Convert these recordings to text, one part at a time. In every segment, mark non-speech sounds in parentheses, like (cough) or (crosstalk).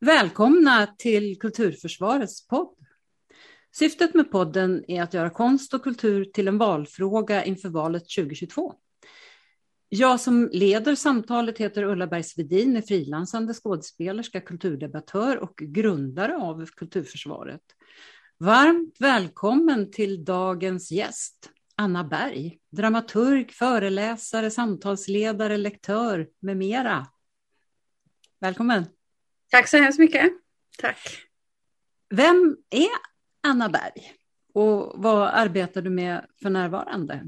Välkomna till Kulturförsvarets podd. Syftet med podden är att göra konst och kultur till en valfråga inför valet 2022. Jag som leder samtalet heter Ulla Bergsvedin, är frilansande skådespelerska, kulturdebattör och grundare av Kulturförsvaret. Varmt välkommen till dagens gäst, Anna Berg, dramaturg, föreläsare, samtalsledare, lektör med mera. Välkommen! Tack så hemskt mycket. Tack. Vem är Anna Berg och vad arbetar du med för närvarande?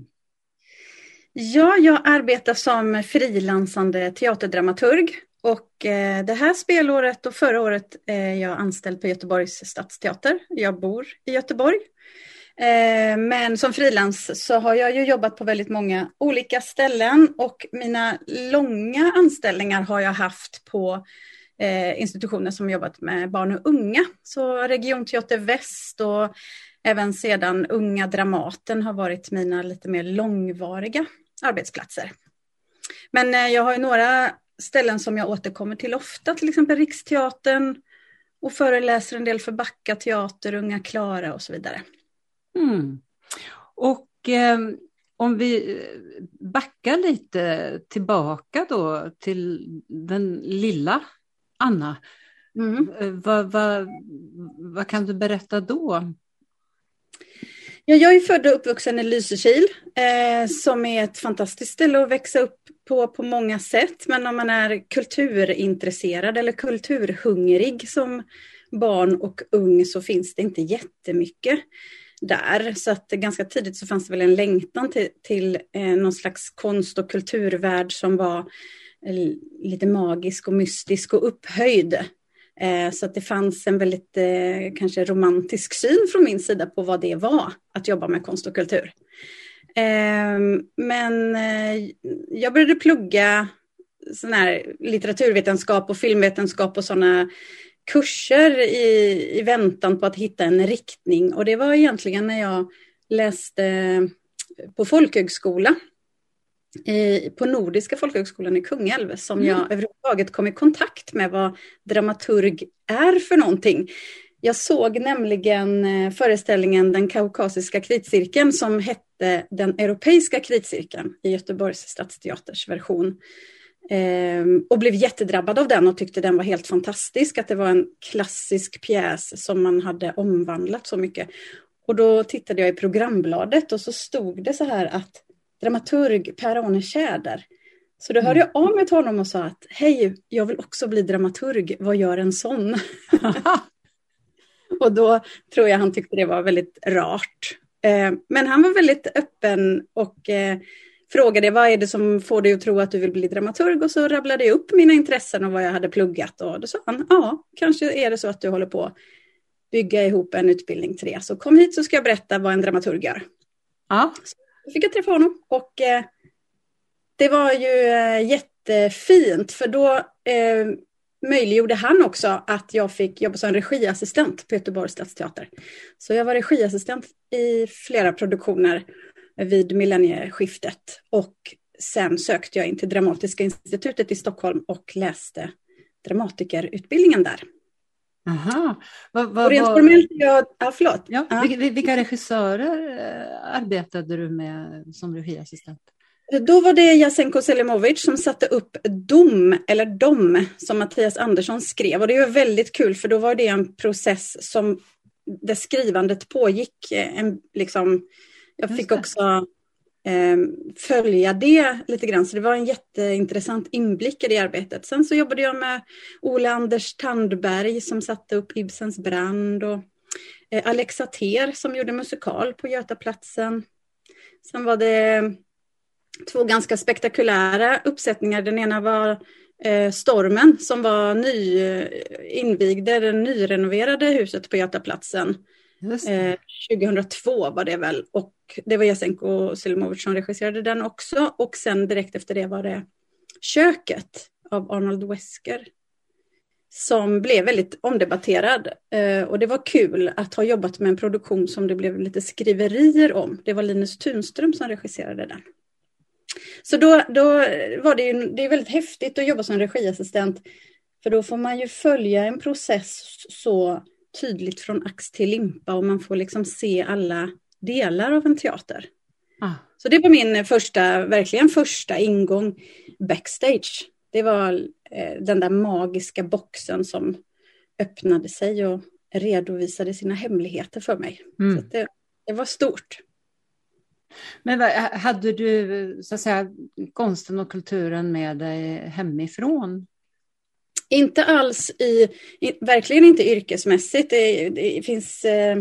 Ja, jag arbetar som frilansande teaterdramaturg och eh, det här spelåret och förra året är jag anställd på Göteborgs stadsteater. Jag bor i Göteborg. Eh, men som frilans så har jag ju jobbat på väldigt många olika ställen och mina långa anställningar har jag haft på eh, institutioner som jobbat med barn och unga. Så Regionteater Väst och även sedan Unga Dramaten har varit mina lite mer långvariga arbetsplatser. Men eh, jag har ju några ställen som jag återkommer till ofta, till exempel Riksteatern och föreläser en del för Backa teater, Unga Klara och så vidare. Mm. Och eh, om vi eh, backar lite tillbaka då till den lilla Anna. Mm. Eh, vad, vad, vad kan du berätta då? Ja, jag är född och uppvuxen i Lysekil eh, som är ett fantastiskt ställe att växa upp på på många sätt. Men om man är kulturintresserad eller kulturhungrig som barn och ung så finns det inte jättemycket där. Så att ganska tidigt så fanns det väl en längtan till, till eh, någon slags konst och kulturvärld som var lite magisk och mystisk och upphöjd. Eh, så att det fanns en väldigt eh, kanske romantisk syn från min sida på vad det var att jobba med konst och kultur. Ehm, men eh, jag började plugga sån här litteraturvetenskap och filmvetenskap och sådana kurser i, i väntan på att hitta en riktning. Och det var egentligen när jag läste på folkhögskola i, på Nordiska folkhögskolan i Kungälv som mm. jag överhuvudtaget kom i kontakt med vad dramaturg är för någonting. Jag såg nämligen eh, föreställningen Den kaukasiska kritcirkeln som hette Den europeiska kritcirkeln i Göteborgs stadsteaters version. Ehm, och blev jättedrabbad av den och tyckte den var helt fantastisk, att det var en klassisk pjäs som man hade omvandlat så mycket. Och då tittade jag i programbladet och så stod det så här att dramaturg Per-Arne Tjäder. Så då hörde jag av mig till honom och sa att hej, jag vill också bli dramaturg, vad gör en sån? (laughs) och då tror jag han tyckte det var väldigt rart. Eh, men han var väldigt öppen och eh, frågade vad är det som får dig att tro att du vill bli dramaturg och så rabblade jag upp mina intressen och vad jag hade pluggat och då sa han ja, kanske är det så att du håller på att bygga ihop en utbildning till det. Så kom hit så ska jag berätta vad en dramaturg gör. Ja. Så fick jag träffa honom och eh, det var ju eh, jättefint för då eh, möjliggjorde han också att jag fick jobba som regiassistent på Göteborgs stadsteater. Så jag var regiassistent i flera produktioner vid millennieskiftet och sen sökte jag in till Dramatiska institutet i Stockholm och läste dramatikerutbildningen där. Aha. Va, va, och rent formellt, jag, ja, förlåt. Ja, ja. Vilka regissörer eh, arbetade du med som regiassistent? Då var det Jasenko Selimovic som satte upp Dom, eller Dom, som Mattias Andersson skrev. Och det var väldigt kul för då var det en process som där skrivandet pågick. Eh, en, liksom, jag fick också följa det lite grann. Så det var en jätteintressant inblick i det arbetet. Sen så jobbade jag med Ole Anders Tandberg som satte upp Ibsens brand och eh, Alexa Ter som gjorde musikal på Götaplatsen. Sen var det två ganska spektakulära uppsättningar. Den ena var eh, Stormen som var ny, eh, invigde det nyrenoverade huset på Götaplatsen. Eh, 2002 var det väl och det var Jasenko Selimovic som regisserade den också och sen direkt efter det var det Köket av Arnold Wesker som blev väldigt omdebatterad. Eh, och det var kul att ha jobbat med en produktion som det blev lite skriverier om. Det var Linus Tunström som regisserade den. Så då, då var det ju det är väldigt häftigt att jobba som regiassistent För då får man ju följa en process så tydligt från ax till limpa och man får liksom se alla delar av en teater. Ah. Så det var min första, verkligen första ingång backstage. Det var eh, den där magiska boxen som öppnade sig och redovisade sina hemligheter för mig. Mm. Så det, det var stort. Men hade du så att säga, konsten och kulturen med dig hemifrån? Inte alls i, verkligen inte yrkesmässigt. Det, det finns eh,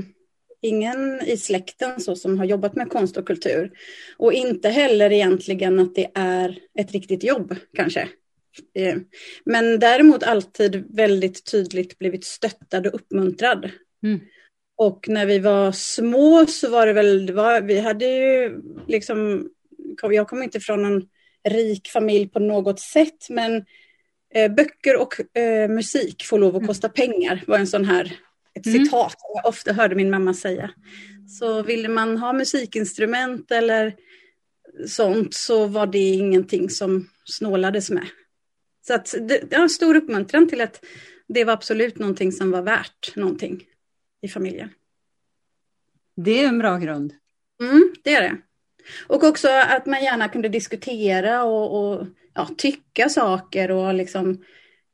ingen i släkten så som har jobbat med konst och kultur. Och inte heller egentligen att det är ett riktigt jobb kanske. Eh, men däremot alltid väldigt tydligt blivit stöttad och uppmuntrad. Mm. Och när vi var små så var det väl, det var, vi hade ju liksom, jag kommer inte från en rik familj på något sätt, men eh, böcker och eh, musik får lov att mm. kosta pengar, var en sån här, ett mm. citat som jag ofta hörde min mamma säga. Så ville man ha musikinstrument eller sånt så var det ingenting som snålades med. Så att det, det har en stor uppmuntran till att det var absolut någonting som var värt någonting i familjen. Det är en bra grund. Mm, det är det. Och också att man gärna kunde diskutera och, och ja, tycka saker och liksom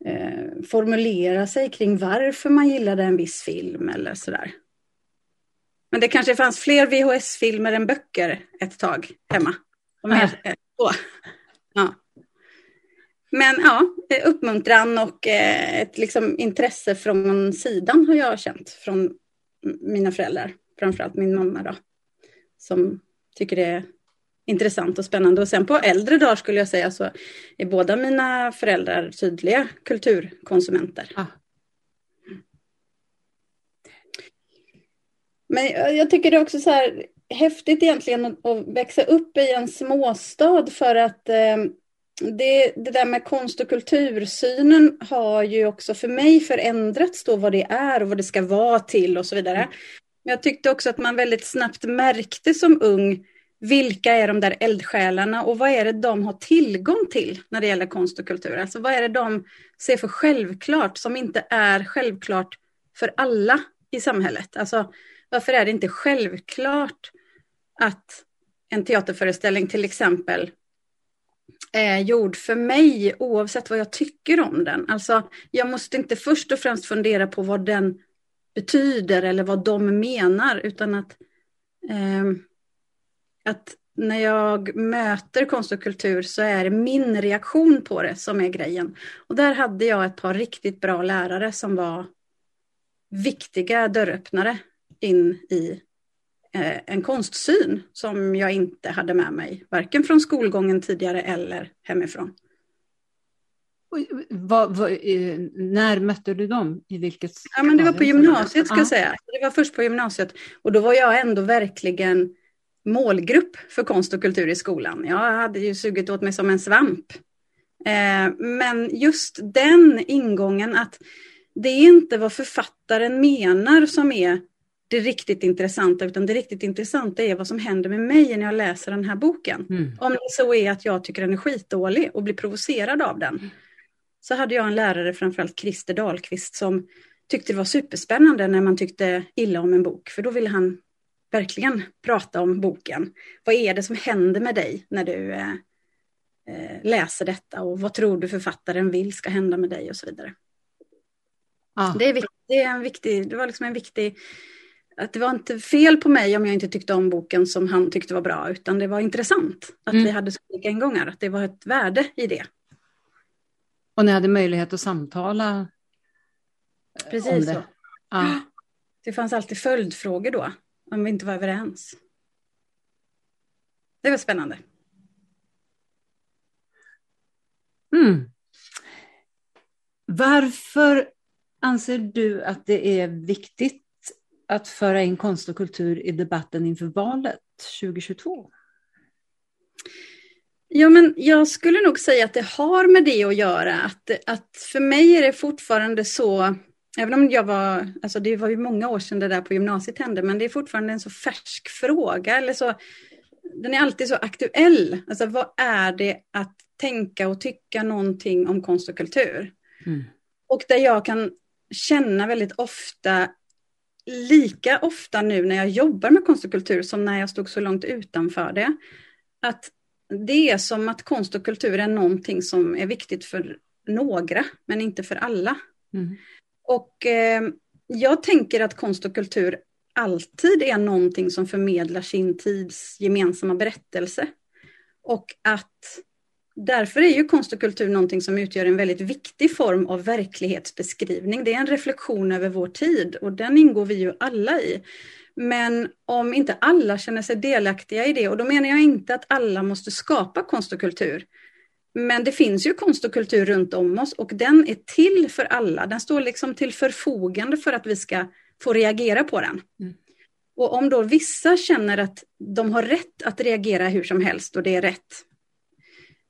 eh, formulera sig kring varför man gillade en viss film eller sådär. Men det kanske fanns fler VHS-filmer än böcker ett tag hemma. Ja. ja. Men ja, uppmuntran och eh, ett liksom intresse från sidan har jag känt från mina föräldrar, framförallt min mamma då, som tycker det är intressant och spännande. Och sen på äldre dagar skulle jag säga så är båda mina föräldrar tydliga kulturkonsumenter. Ah. Men jag tycker det är också så här häftigt egentligen att växa upp i en småstad för att eh, det, det där med konst och kultursynen har ju också för mig förändrats då vad det är och vad det ska vara till och så vidare. Mm. Men jag tyckte också att man väldigt snabbt märkte som ung vilka är de där eldsjälarna och vad är det de har tillgång till när det gäller konst och kultur? Alltså vad är det de ser för självklart som inte är självklart för alla i samhället? Alltså varför är det inte självklart att en teaterföreställning till exempel är gjord för mig oavsett vad jag tycker om den. Alltså, jag måste inte först och främst fundera på vad den betyder eller vad de menar utan att, eh, att när jag möter konst och kultur så är det min reaktion på det som är grejen. Och där hade jag ett par riktigt bra lärare som var viktiga dörröppnare in i Eh, en konstsyn som jag inte hade med mig, varken från skolgången tidigare eller hemifrån. Vad, vad, eh, när mötte du dem? I vilket ja, men det var på gymnasiet ska jag säga. Det var först på gymnasiet. Och då var jag ändå verkligen målgrupp för konst och kultur i skolan. Jag hade ju sugit åt mig som en svamp. Eh, men just den ingången att det är inte vad författaren menar som är det riktigt intressanta, utan det riktigt intressanta är vad som händer med mig när jag läser den här boken. Mm. Om det så är att jag tycker den är skitdålig och blir provocerad av den. Mm. Så hade jag en lärare, framförallt Christer Dahlqvist, som tyckte det var superspännande när man tyckte illa om en bok, för då ville han verkligen prata om boken. Vad är det som händer med dig när du eh, eh läser detta och vad tror du författaren vill ska hända med dig och så vidare. Ah. Det, är, det, är en viktig, det var liksom en viktig att det var inte fel på mig om jag inte tyckte om boken som han tyckte var bra, utan det var intressant att mm. vi hade så olika ingångar, att det var ett värde i det. Och ni hade möjlighet att samtala eh, Precis om det? Så. Ja. Det fanns alltid följdfrågor då, om vi inte var överens. Det var spännande. Mm. Varför anser du att det är viktigt att föra in konst och kultur i debatten inför valet 2022? Ja, men jag skulle nog säga att det har med det att göra. Att, att för mig är det fortfarande så, även om jag var, alltså det var ju många år sedan det där på gymnasiet hände, men det är fortfarande en så färsk fråga. Eller så, den är alltid så aktuell. Alltså vad är det att tänka och tycka någonting om konst och kultur? Mm. Och där jag kan känna väldigt ofta, lika ofta nu när jag jobbar med konst och kultur som när jag stod så långt utanför det, att det är som att konst och kultur är någonting som är viktigt för några, men inte för alla. Mm. Och eh, jag tänker att konst och kultur alltid är någonting som förmedlar sin tids gemensamma berättelse. Och att därför är ju konst och kultur någonting som utgör en väldigt viktig form av verklighetsbeskrivning. Det är en reflektion över vår tid och den ingår vi ju alla i. Men om inte alla känner sig delaktiga i det, och då menar jag inte att alla måste skapa konst och kultur, men det finns ju konst och kultur runt om oss och den är till för alla. Den står liksom till förfogande för att vi ska få reagera på den. Mm. Och om då vissa känner att de har rätt att reagera hur som helst och det är rätt,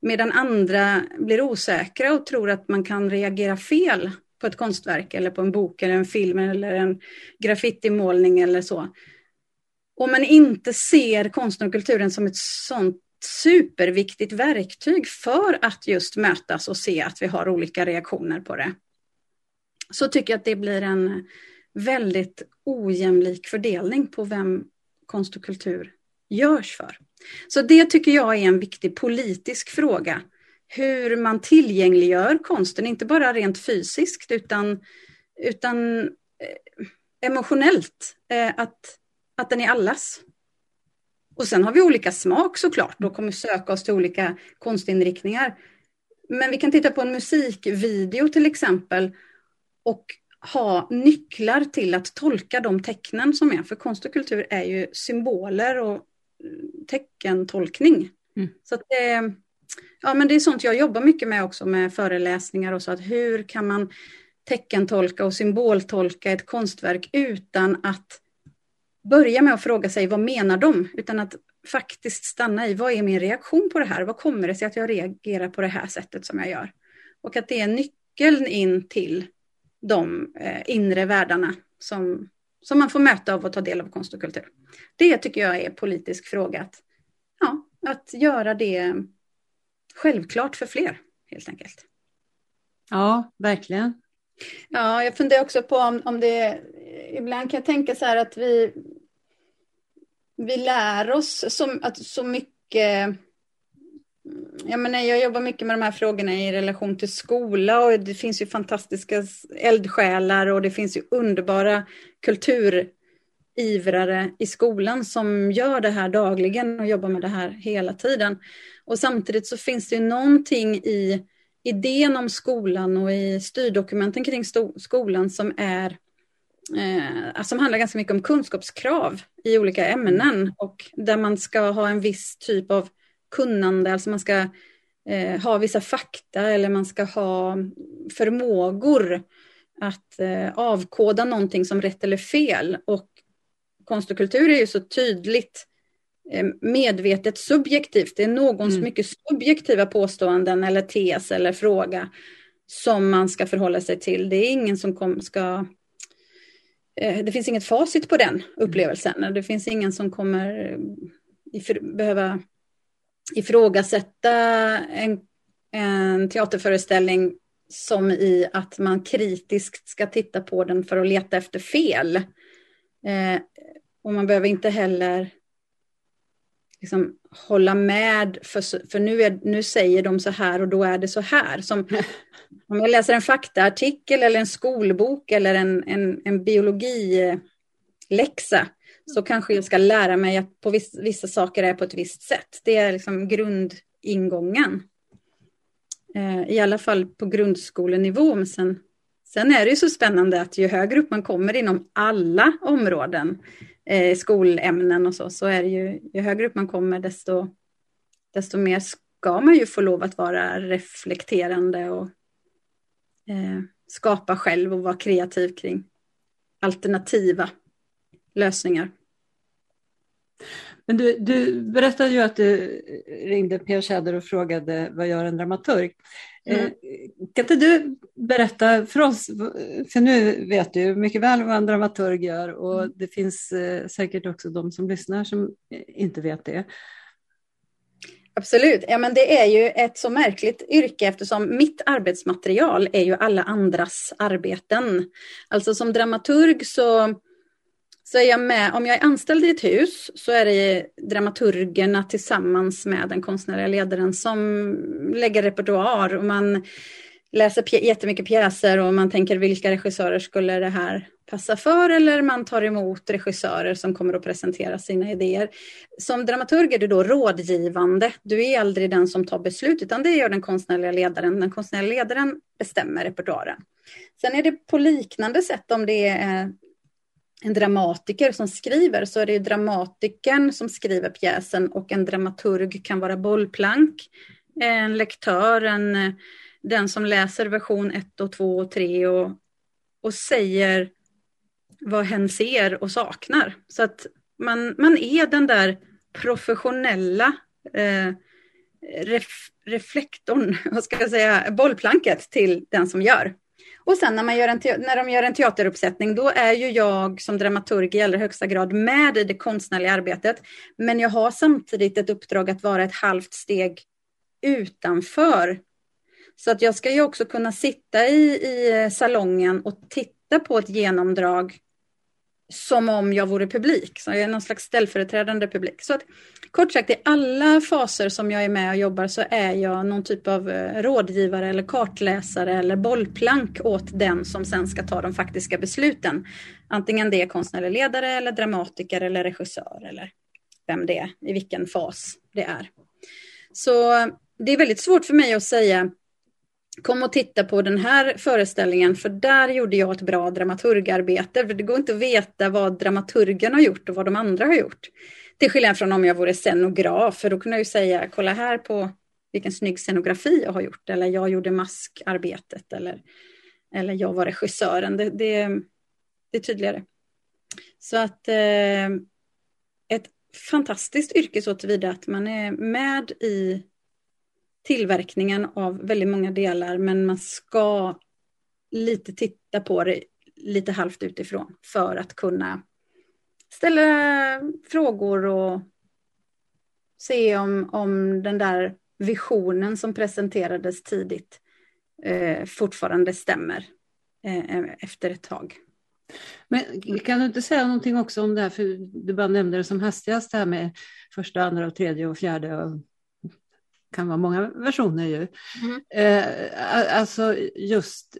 medan andra blir osäkra och tror att man kan reagera fel på ett konstverk eller på en bok eller en film eller en graffitimålning eller så. Om man inte ser konsten och kulturen som ett sånt superviktigt verktyg för att just mötas och se att vi har olika reaktioner på det. Så tycker jag att det blir en väldigt ojämlik fördelning på vem konst och kultur görs för. Så det tycker jag är en viktig politisk fråga. Hur man tillgängliggör konsten, inte bara rent fysiskt utan, utan eh, emotionellt. Eh, att, att den är allas. Och sen har vi olika smak såklart och kommer söka oss till olika konstinriktningar. Men vi kan titta på en musikvideo till exempel och ha nycklar till att tolka de tecknen som är. För konst och kultur är ju symboler och mm, teckentolkning. Mm. Så det, ja, men det är sånt jag jobbar mycket med också med föreläsningar och så. Att hur kan man teckentolka och symboltolka ett konstverk utan att börja med att fråga sig vad menar de? Utan att faktiskt stanna i vad är min reaktion på det här? Vad kommer det sig att jag reagerar på det här sättet som jag gör? Och att det är nyckeln in till de eh, inre världarna som, som man får möta av och ta del av konst och kultur. Det tycker jag är politisk fråga. Att, ja, att göra det självklart för fler, helt enkelt. Ja, verkligen. Ja, jag funderar också på om, om det... Ibland kan jag tänka så här att vi, vi lär oss så, att så mycket jag, menar, jag jobbar mycket med de här frågorna i relation till skola och det finns ju fantastiska eldsjälar och det finns ju underbara kulturivrare i skolan som gör det här dagligen och jobbar med det här hela tiden. Och samtidigt så finns det ju någonting i idén om skolan och i styrdokumenten kring skolan som är eh, som handlar ganska mycket om kunskapskrav i olika ämnen och där man ska ha en viss typ av kunnande, alltså man ska eh, ha vissa fakta eller man ska ha förmågor att eh, avkoda någonting som rätt eller fel. Och konst och kultur är ju så tydligt medvetet subjektivt. Det är någons mm. mycket subjektiva påståenden eller tes eller fråga som man ska förhålla sig till. Det är ingen som kom, ska eh, det finns inget facit på den upplevelsen. Det finns ingen som kommer eh, behöva ifrågasätta en, en teaterföreställning som i att man kritiskt ska titta på den för att leta efter fel. Eh, och man behöver inte heller liksom hålla med, för, för nu, är, nu säger de så här och då är det så här. Som, (laughs) om jag läser en faktaartikel eller en skolbok eller en, en, en biologiläxa så kanske jag ska lära mig att på vissa, vissa saker är på ett visst sätt. Det är liksom grundingången. Eh, I alla fall på grundskolenivå. Men sen, sen är det ju så spännande att ju högre upp man kommer inom alla områden, eh, skolämnen och så, så är det ju, ju högre upp man kommer desto, desto mer ska man ju få lov att vara reflekterande och eh, skapa själv och vara kreativ kring alternativa lösningar. Men du, du berättade ju att du ringde P.O. Tjäder och frågade vad gör en dramaturg? Mm. Eh, kan inte du berätta för oss, för nu vet du mycket väl vad en dramaturg gör och mm. det finns eh, säkert också de som lyssnar som inte vet det. Absolut. Ja, men det är ju ett så märkligt yrke eftersom mitt arbetsmaterial är ju alla andras arbeten. Alltså som dramaturg så, så är jag med, om jag är anställd i ett hus så är det dramaturgerna tillsammans med den konstnärliga ledaren som lägger repertoar och man läser jättemycket pjäser och man tänker vilka regissörer skulle det här passa för eller man tar emot regissörer som kommer att presentera sina idéer. Som dramaturg är du då rådgivande. Du är aldrig den som tar beslut utan det gör den konstnärliga ledaren. Den konstnärliga ledaren bestämmer repertoaren. Sen är det på liknande sätt om det är en dramatiker som skriver så är det dramatikern som skriver pjäsen och en dramaturg kan vara bollplank, en lektör, en, den som läser version 1 och 2 och 3 och, och säger vad hen ser och saknar. Så att man, man är den där professionella eh, ref, reflektorn, (laughs) vad ska jag säga, bollplanket till den som gör. Och sen när, man gör en när de gör en teateruppsättning, då är ju jag som dramaturg i allra högsta grad med i det konstnärliga arbetet. Men jag har samtidigt ett uppdrag att vara ett halvt steg utanför. Så att jag ska ju också kunna sitta i, i eh, salongen och titta på ett genomdrag som om jag vore publik, så jag är någon slags ställföreträdande publik. Så att, kort sagt, i alla faser som jag är med och jobbar så är jag någon typ av eh, rådgivare eller kartläsare eller bollplank åt den som sen ska ta de faktiska besluten. Antingen det är konstnärlig ledare eller dramatiker eller regissör eller vem det är, i vilken fas det är. Så det är väldigt svårt för mig att säga kom och titta på den här föreställningen för där gjorde jag ett bra dramaturgarbete. För det går inte att veta vad dramaturgen har gjort och vad de andra har gjort. Till skillnad från om jag vore scenograf, för då kunde jag ju säga kolla här på vilken snygg scenografi jag har gjort eller jag gjorde maskarbetet eller, eller jag var regissören. Det, det, det är tydligare. Så att eh, ett fantastiskt yrke så tillvida att man är med i tillverkningen av väldigt många delar men man ska lite titta på det lite halvt utifrån för att kunna ställa frågor och se om, om den där visionen som presenterades tidigt eh, fortfarande stämmer eh, efter ett tag. Men kan du inte säga någonting också om det här, för du bara nämnde det som hastigast, det här med första, andra och tredje och fjärde och kan vara många versioner ju. Mm. Eh, alltså just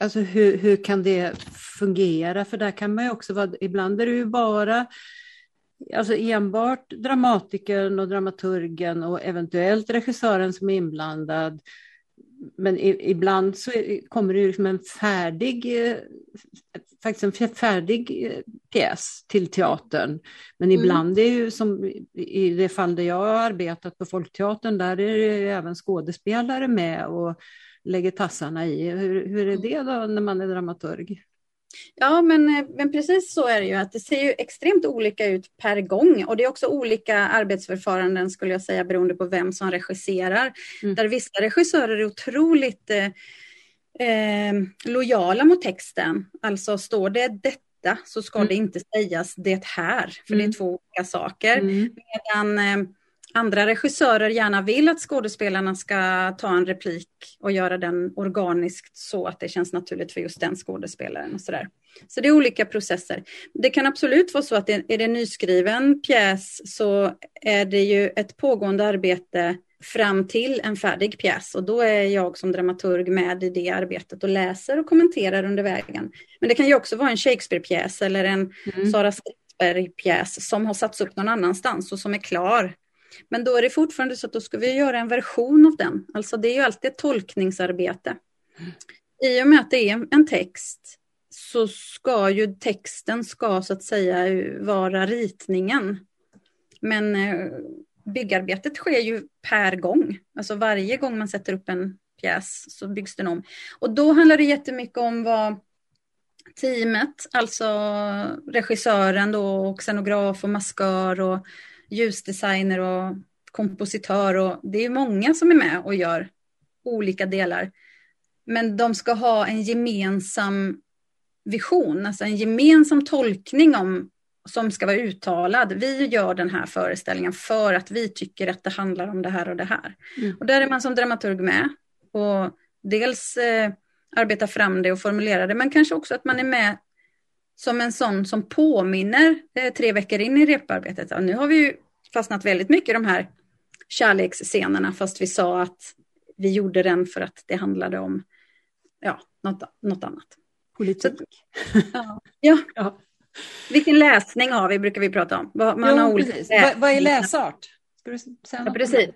alltså hur, hur kan det fungera? För där kan man ju också vara, ibland är det ju bara alltså enbart dramatikern och dramaturgen och eventuellt regissören som är inblandad. Men i, ibland så kommer det ju liksom en färdig, eh, faktiskt en färdig eh, pjäs till teatern. Men mm. ibland är det ju som i det fall där jag har arbetat på Folkteatern, där är det även skådespelare med och lägger tassarna i. Hur, hur är det då när man är dramaturg? Ja, men, eh, men precis så är det ju att det ser ju extremt olika ut per gång och det är också olika arbetsförfaranden skulle jag säga beroende på vem som regisserar. Mm. Där vissa regissörer är otroligt eh, eh, lojala mot texten. Alltså står det detta så ska mm. det inte sägas det här, för mm. det är mm. två olika saker. Mm. Medan eh, andra regissörer gärna vill att skådespelarna ska ta en replik och göra den organiskt så att det känns naturligt för just den skådespelaren. Och så, där. så det är olika processer. Det kan absolut vara så att är det en nyskriven pjäs så är det ju ett pågående arbete fram till en färdig pjäs och då är jag som dramaturg med i det arbetet och läser och kommenterar under vägen. Men det kan ju också vara en Shakespeare-pjäs eller en mm. Sara Stridsberg-pjäs som har satts upp någon annanstans och som är klar. Men då är det fortfarande så att då ska vi göra en version av den. Alltså det är ju alltid ett tolkningsarbete. I och med att det är en text så ska ju texten ska så att säga vara ritningen. Men eh, byggarbetet sker ju per gång. Alltså varje gång man sätter upp en pjäs så byggs den om. Och då handlar det jättemycket om vad teamet, alltså regissören då och scenograf och maskör och ljusdesigner och kompositör och det är många som är med och gör olika delar. Men de ska ha en gemensam vision, alltså en gemensam tolkning om, som ska vara uttalad. Vi gör den här föreställningen för att vi tycker att det handlar om det här och det här. Mm. Och där är man som dramaturg med. Och dels eh, arbeta fram det och formulera det, men kanske också att man är med som en sån som påminner eh, tre veckor in i reparbetet. Ja, nu har vi ju fastnat väldigt mycket i de här kärleksscenerna, fast vi sa att vi gjorde den för att det handlade om ja, något, något annat. Politik. Så, ja. ja. Vilken läsning har vi, brukar vi prata om. Man jo, har olika vad, vad är läsart? Ska du säga ja, precis.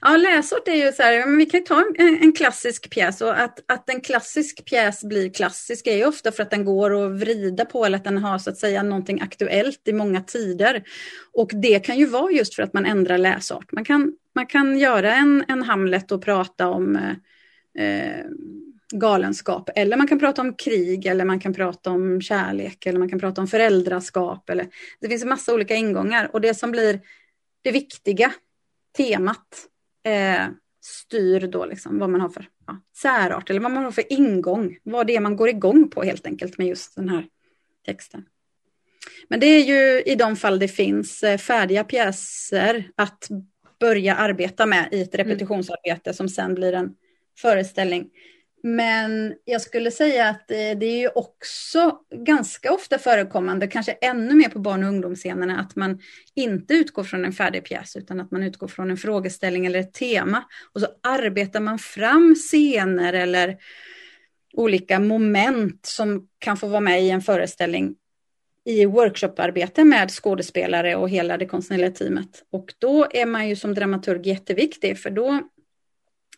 Ja, läsort är ju så här, men vi kan ta en, en, klassisk pjäs och att, att en klassisk pjäs blir klassisk är ju ofta för att den går att vrida på eller att den har så att säga någonting aktuellt i många tider. Och det kan ju vara just för att man ändrar läsart. Man kan, man kan göra en, en Hamlet och prata om eh, eh, galenskap eller man kan prata om krig eller man kan prata om kärlek eller man kan prata om föräldraskap. Eller, det finns en massa olika ingångar och det som blir det viktiga temat eh, styr då liksom vad man har för ja, särart eller vad man har för ingång. Vad det är man går igång på helt enkelt med just den här texten. Men det är ju i de fall det finns eh, färdiga pjäser att börja arbeta med i ett mm. repetitionsarbete som sen blir en föreställning. Men jag skulle säga att eh, det är ju också ganska ofta förekommande, kanske ännu mer på barn och ungdomsscenerna, att man inte utgår från en färdig pjäs utan att man utgår från en frågeställning eller ett tema. Och så arbetar man fram scener eller olika moment som kan få vara med i en föreställning i workshoparbete med skådespelare och hela det konstnärliga teamet. Och då är man ju som dramaturg jätteviktig för då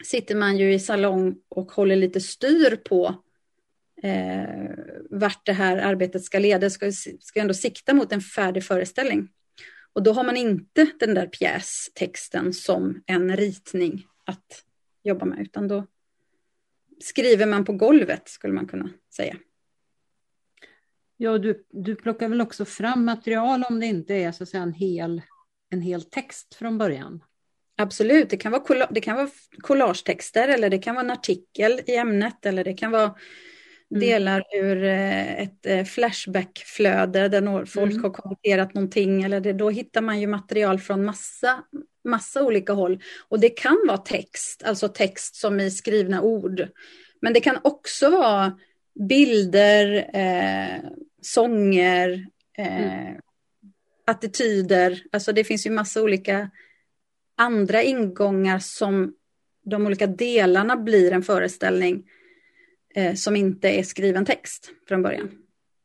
sitter man ju i salong och håller lite styr på eh, vart det här arbetet ska leda. Det ska, ska ändå sikta mot en färdig föreställning. Och då har man inte den där pjästexten som en ritning att jobba med, utan då skriver man på golvet skulle man kunna säga. Ja, du, du plockar väl också fram material om det inte är så att säga, en, hel, en hel text från början? Absolut, det kan vara, det kan vara collagetexter eller det kan vara en artikel i ämnet eller det kan vara mm. delar ur eh, ett eh, flashbackflöde där folk mm. har kommenterat någonting eller det, då hittar man ju material från massa, massa olika håll. Och det kan vara text, alltså text som i skrivna ord. Men det kan också vara bilder, eh, sånger, eh, mm. attityder, alltså det finns ju massa olika andra ingångar som de olika delarna blir en föreställning eh, som inte är skriven text från början.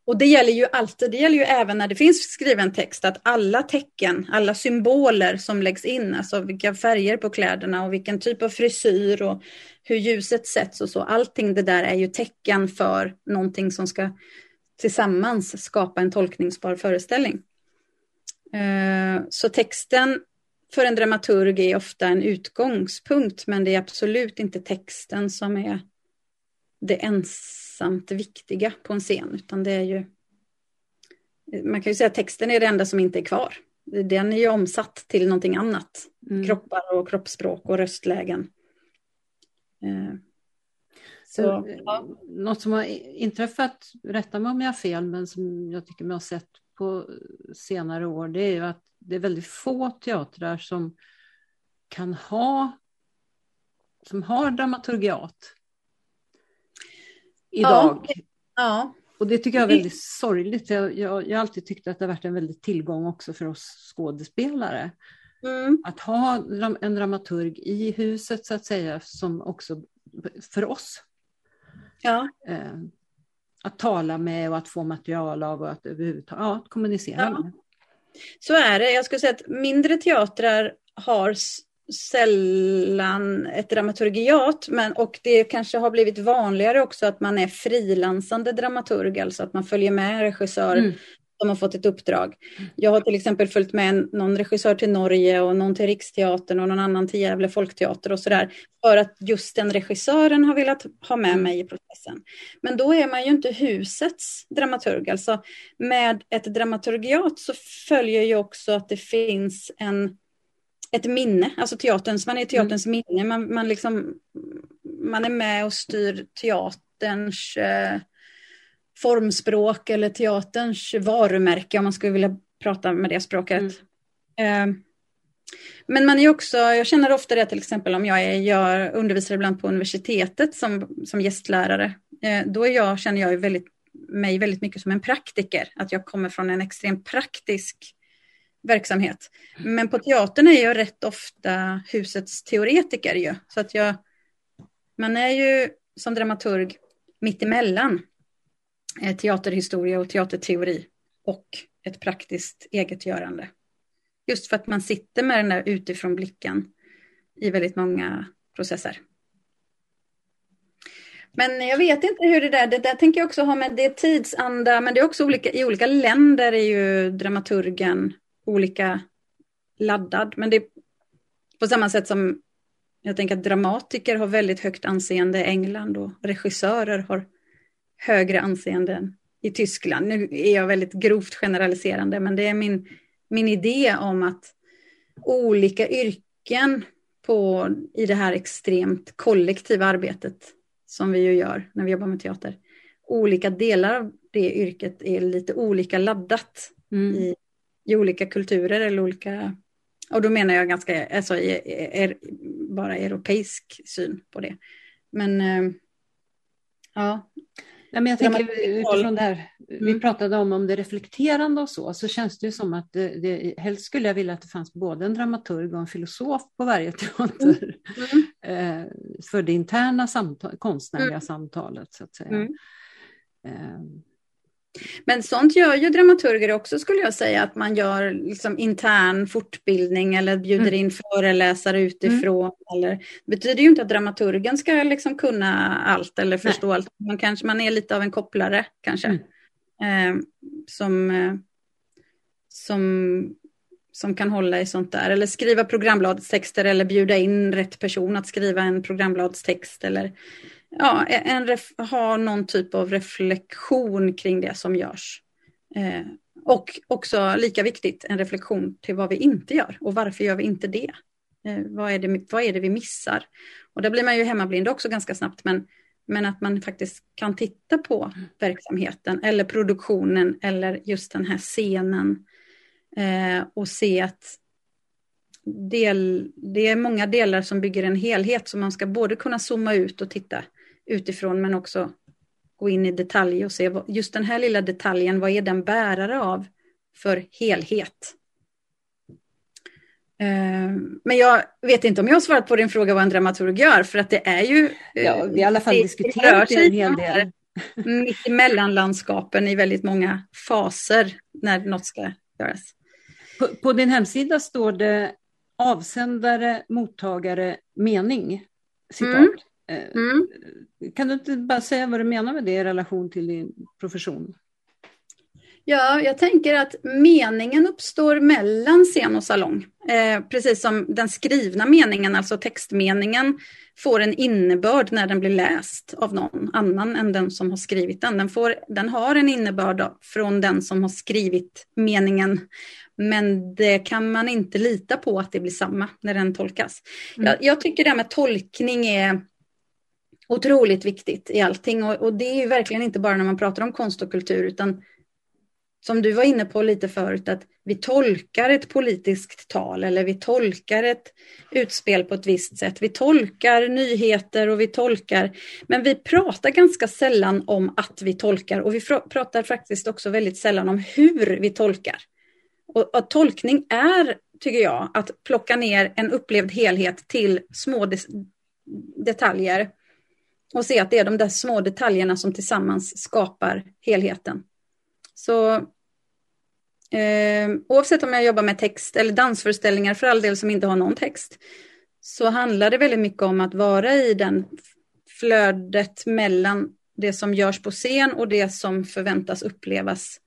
Och det gäller ju alltid, det gäller ju även när det finns skriven text, att alla tecken, alla symboler som läggs in, alltså vilka färger på kläderna och vilken typ av frisyr och hur ljuset sätts och så, allting det där är ju tecken för någonting som ska tillsammans skapa en tolkningsbar föreställning. Eh, så texten för en dramaturg är ofta en utgångspunkt, men det är absolut inte texten som är det ensamt viktiga på en scen, utan det är ju... Man kan ju säga att texten är det enda som inte är kvar. Den är ju omsatt till någonting annat. Mm. Kroppar och kroppsspråk och röstlägen. Eh, så, ja. Något som har inträffat, rätta mig om jag har fel, men som jag tycker mig ha sett på senare år, det är ju att det är väldigt få teatrar som kan ha som har dramaturgiat idag. Ja. ja. Och det tycker jag är väldigt sorgligt. Jag, jag, jag har alltid tyckt att det har varit en väldigt tillgång också för oss skådespelare. Mm. Att ha en dramaturg i huset så att säga, som också för oss. Ja. Eh, att tala med och att få material av och att överhuvudtaget ja, kommunicera ja. med. Så är det. Jag skulle säga att mindre teatrar har sällan ett dramaturgiat, men, och det kanske har blivit vanligare också att man är frilansande dramaturg, alltså att man följer med regissör mm som har fått ett uppdrag. Jag har till exempel följt med någon regissör till Norge och någon till Riksteatern och någon annan till Gävle folkteater och sådär. För att just den regissören har velat ha med mig i processen. Men då är man ju inte husets dramaturg. Alltså med ett dramaturgiat så följer ju också att det finns en ett minne, alltså teaterns, man är teaterns mm. minne, man, man, liksom, man är med och styr teaterns eh, formspråk eller teaterns varumärke om man skulle vilja prata med det språket. Mm. Eh, men man är också, jag känner ofta det till exempel om jag, är, jag undervisar ibland på universitetet som, som gästlärare. Eh, då är jag, känner jag väldigt, mig väldigt mycket som en praktiker, att jag kommer från en extremt praktisk verksamhet. Men på teatern är jag rätt ofta husets teoretiker ju. Så att jag, man är ju som dramaturg mittemellan eh, Eh, teaterhistoria och teaterteori och ett praktiskt eget görande. Just för att man sitter med den där utifrån blicken i väldigt många processer. Men jag vet inte hur det där, det där tänker jag också ha med, det är tidsanda, men det är också olika, i olika länder är ju dramaturgen olika laddad. Men det är på samma sätt som jag tänker att dramatiker har väldigt högt anseende i England och regissörer har högre anseende i Tyskland. Nu är jag väldigt grovt generaliserande, men det är min, min idé om att olika yrken på, i det här extremt kollektiva arbetet som vi ju gör när vi jobbar med teater. Olika delar av det yrket är lite olika laddat mm. i, i olika kulturer eller olika och då menar jag ganska, alltså är, bara europeisk syn på det. Men eh, ja. Ja, men jag tänker utifrån det här, mm. vi pratade om, om det reflekterande och så, så känns det ju som att det, det, helst skulle jag vilja att det fanns både en dramaturg och en filosof på varje (laughs) teater. Mm. Mm. för det interna samtal, konstnärliga mm. samtalet så att säga. Mm. Men sånt gör ju dramaturger också skulle jag säga, att man gör liksom intern fortbildning eller bjuder mm. in föreläsare utifrån. Mm. Eller, det betyder ju inte att dramaturgen ska liksom kunna allt eller förstå Nej. allt. Man, kanske, man är lite av en kopplare kanske. Mm. Eh, som, eh, som, som kan hålla i sånt där. Eller skriva programbladstexter eller bjuda in rätt person att skriva en programbladstext. Eller, ja, en ha någon typ av reflektion kring det som görs. Eh, och också lika viktigt, en reflektion till vad vi inte gör och varför gör vi inte det? Eh, vad, är det vad är det vi missar? Och där blir man ju hemmablind också ganska snabbt, men, men att man faktiskt kan titta på verksamheten eller produktionen eller just den här scenen eh, och se att del, det är många delar som bygger en helhet, så man ska både kunna zooma ut och titta utifrån men också gå in i detalj och se vad, just den här lilla detaljen, vad är den bärare av för helhet? Eh, men jag vet inte om jag har svarat på din fråga vad en dramaturg gör, för att det är ju... Ja, vi har i alla fall diskuterat det en hel del. Mitt i mellanlandskapen i väldigt många faser när något ska göras. På, på din hemsida står det avsändare, mottagare, mening. Citat. Mm. Eh, mm. Kan du inte bara säga vad du menar med det i relation till din profession? Ja, jag tänker att meningen uppstår mellan scen och salong. Eh, precis som den skrivna meningen, alltså textmeningen, får en innebörd när den blir läst av någon annan än den som har skrivit den. Den, får, den har en innebörd från den som har skrivit meningen. Men det kan man inte lita på att det blir samma när den tolkas. Mm. Jag, jag tycker det här med tolkning är otroligt viktigt i allting. Och, och, det är verkligen inte bara när man pratar om konst och kultur, utan som du var inne på lite förut, att vi tolkar ett politiskt tal eller vi tolkar ett utspel på ett visst sätt. Vi tolkar nyheter och vi tolkar, men vi pratar ganska sällan om att vi tolkar och vi pratar faktiskt också väldigt sällan om hur vi tolkar. Och, och tolkning är, tycker jag, att plocka ner en upplevd helhet till små detaljer och se att det är de där små detaljerna som tillsammans skapar helheten. Så eh, oavsett om jag jobbar med text eller dansföreställningar för all del som inte har någon text, så handlar det väldigt mycket om att vara i den flödet mellan det som görs på scen och det som förväntas upplevas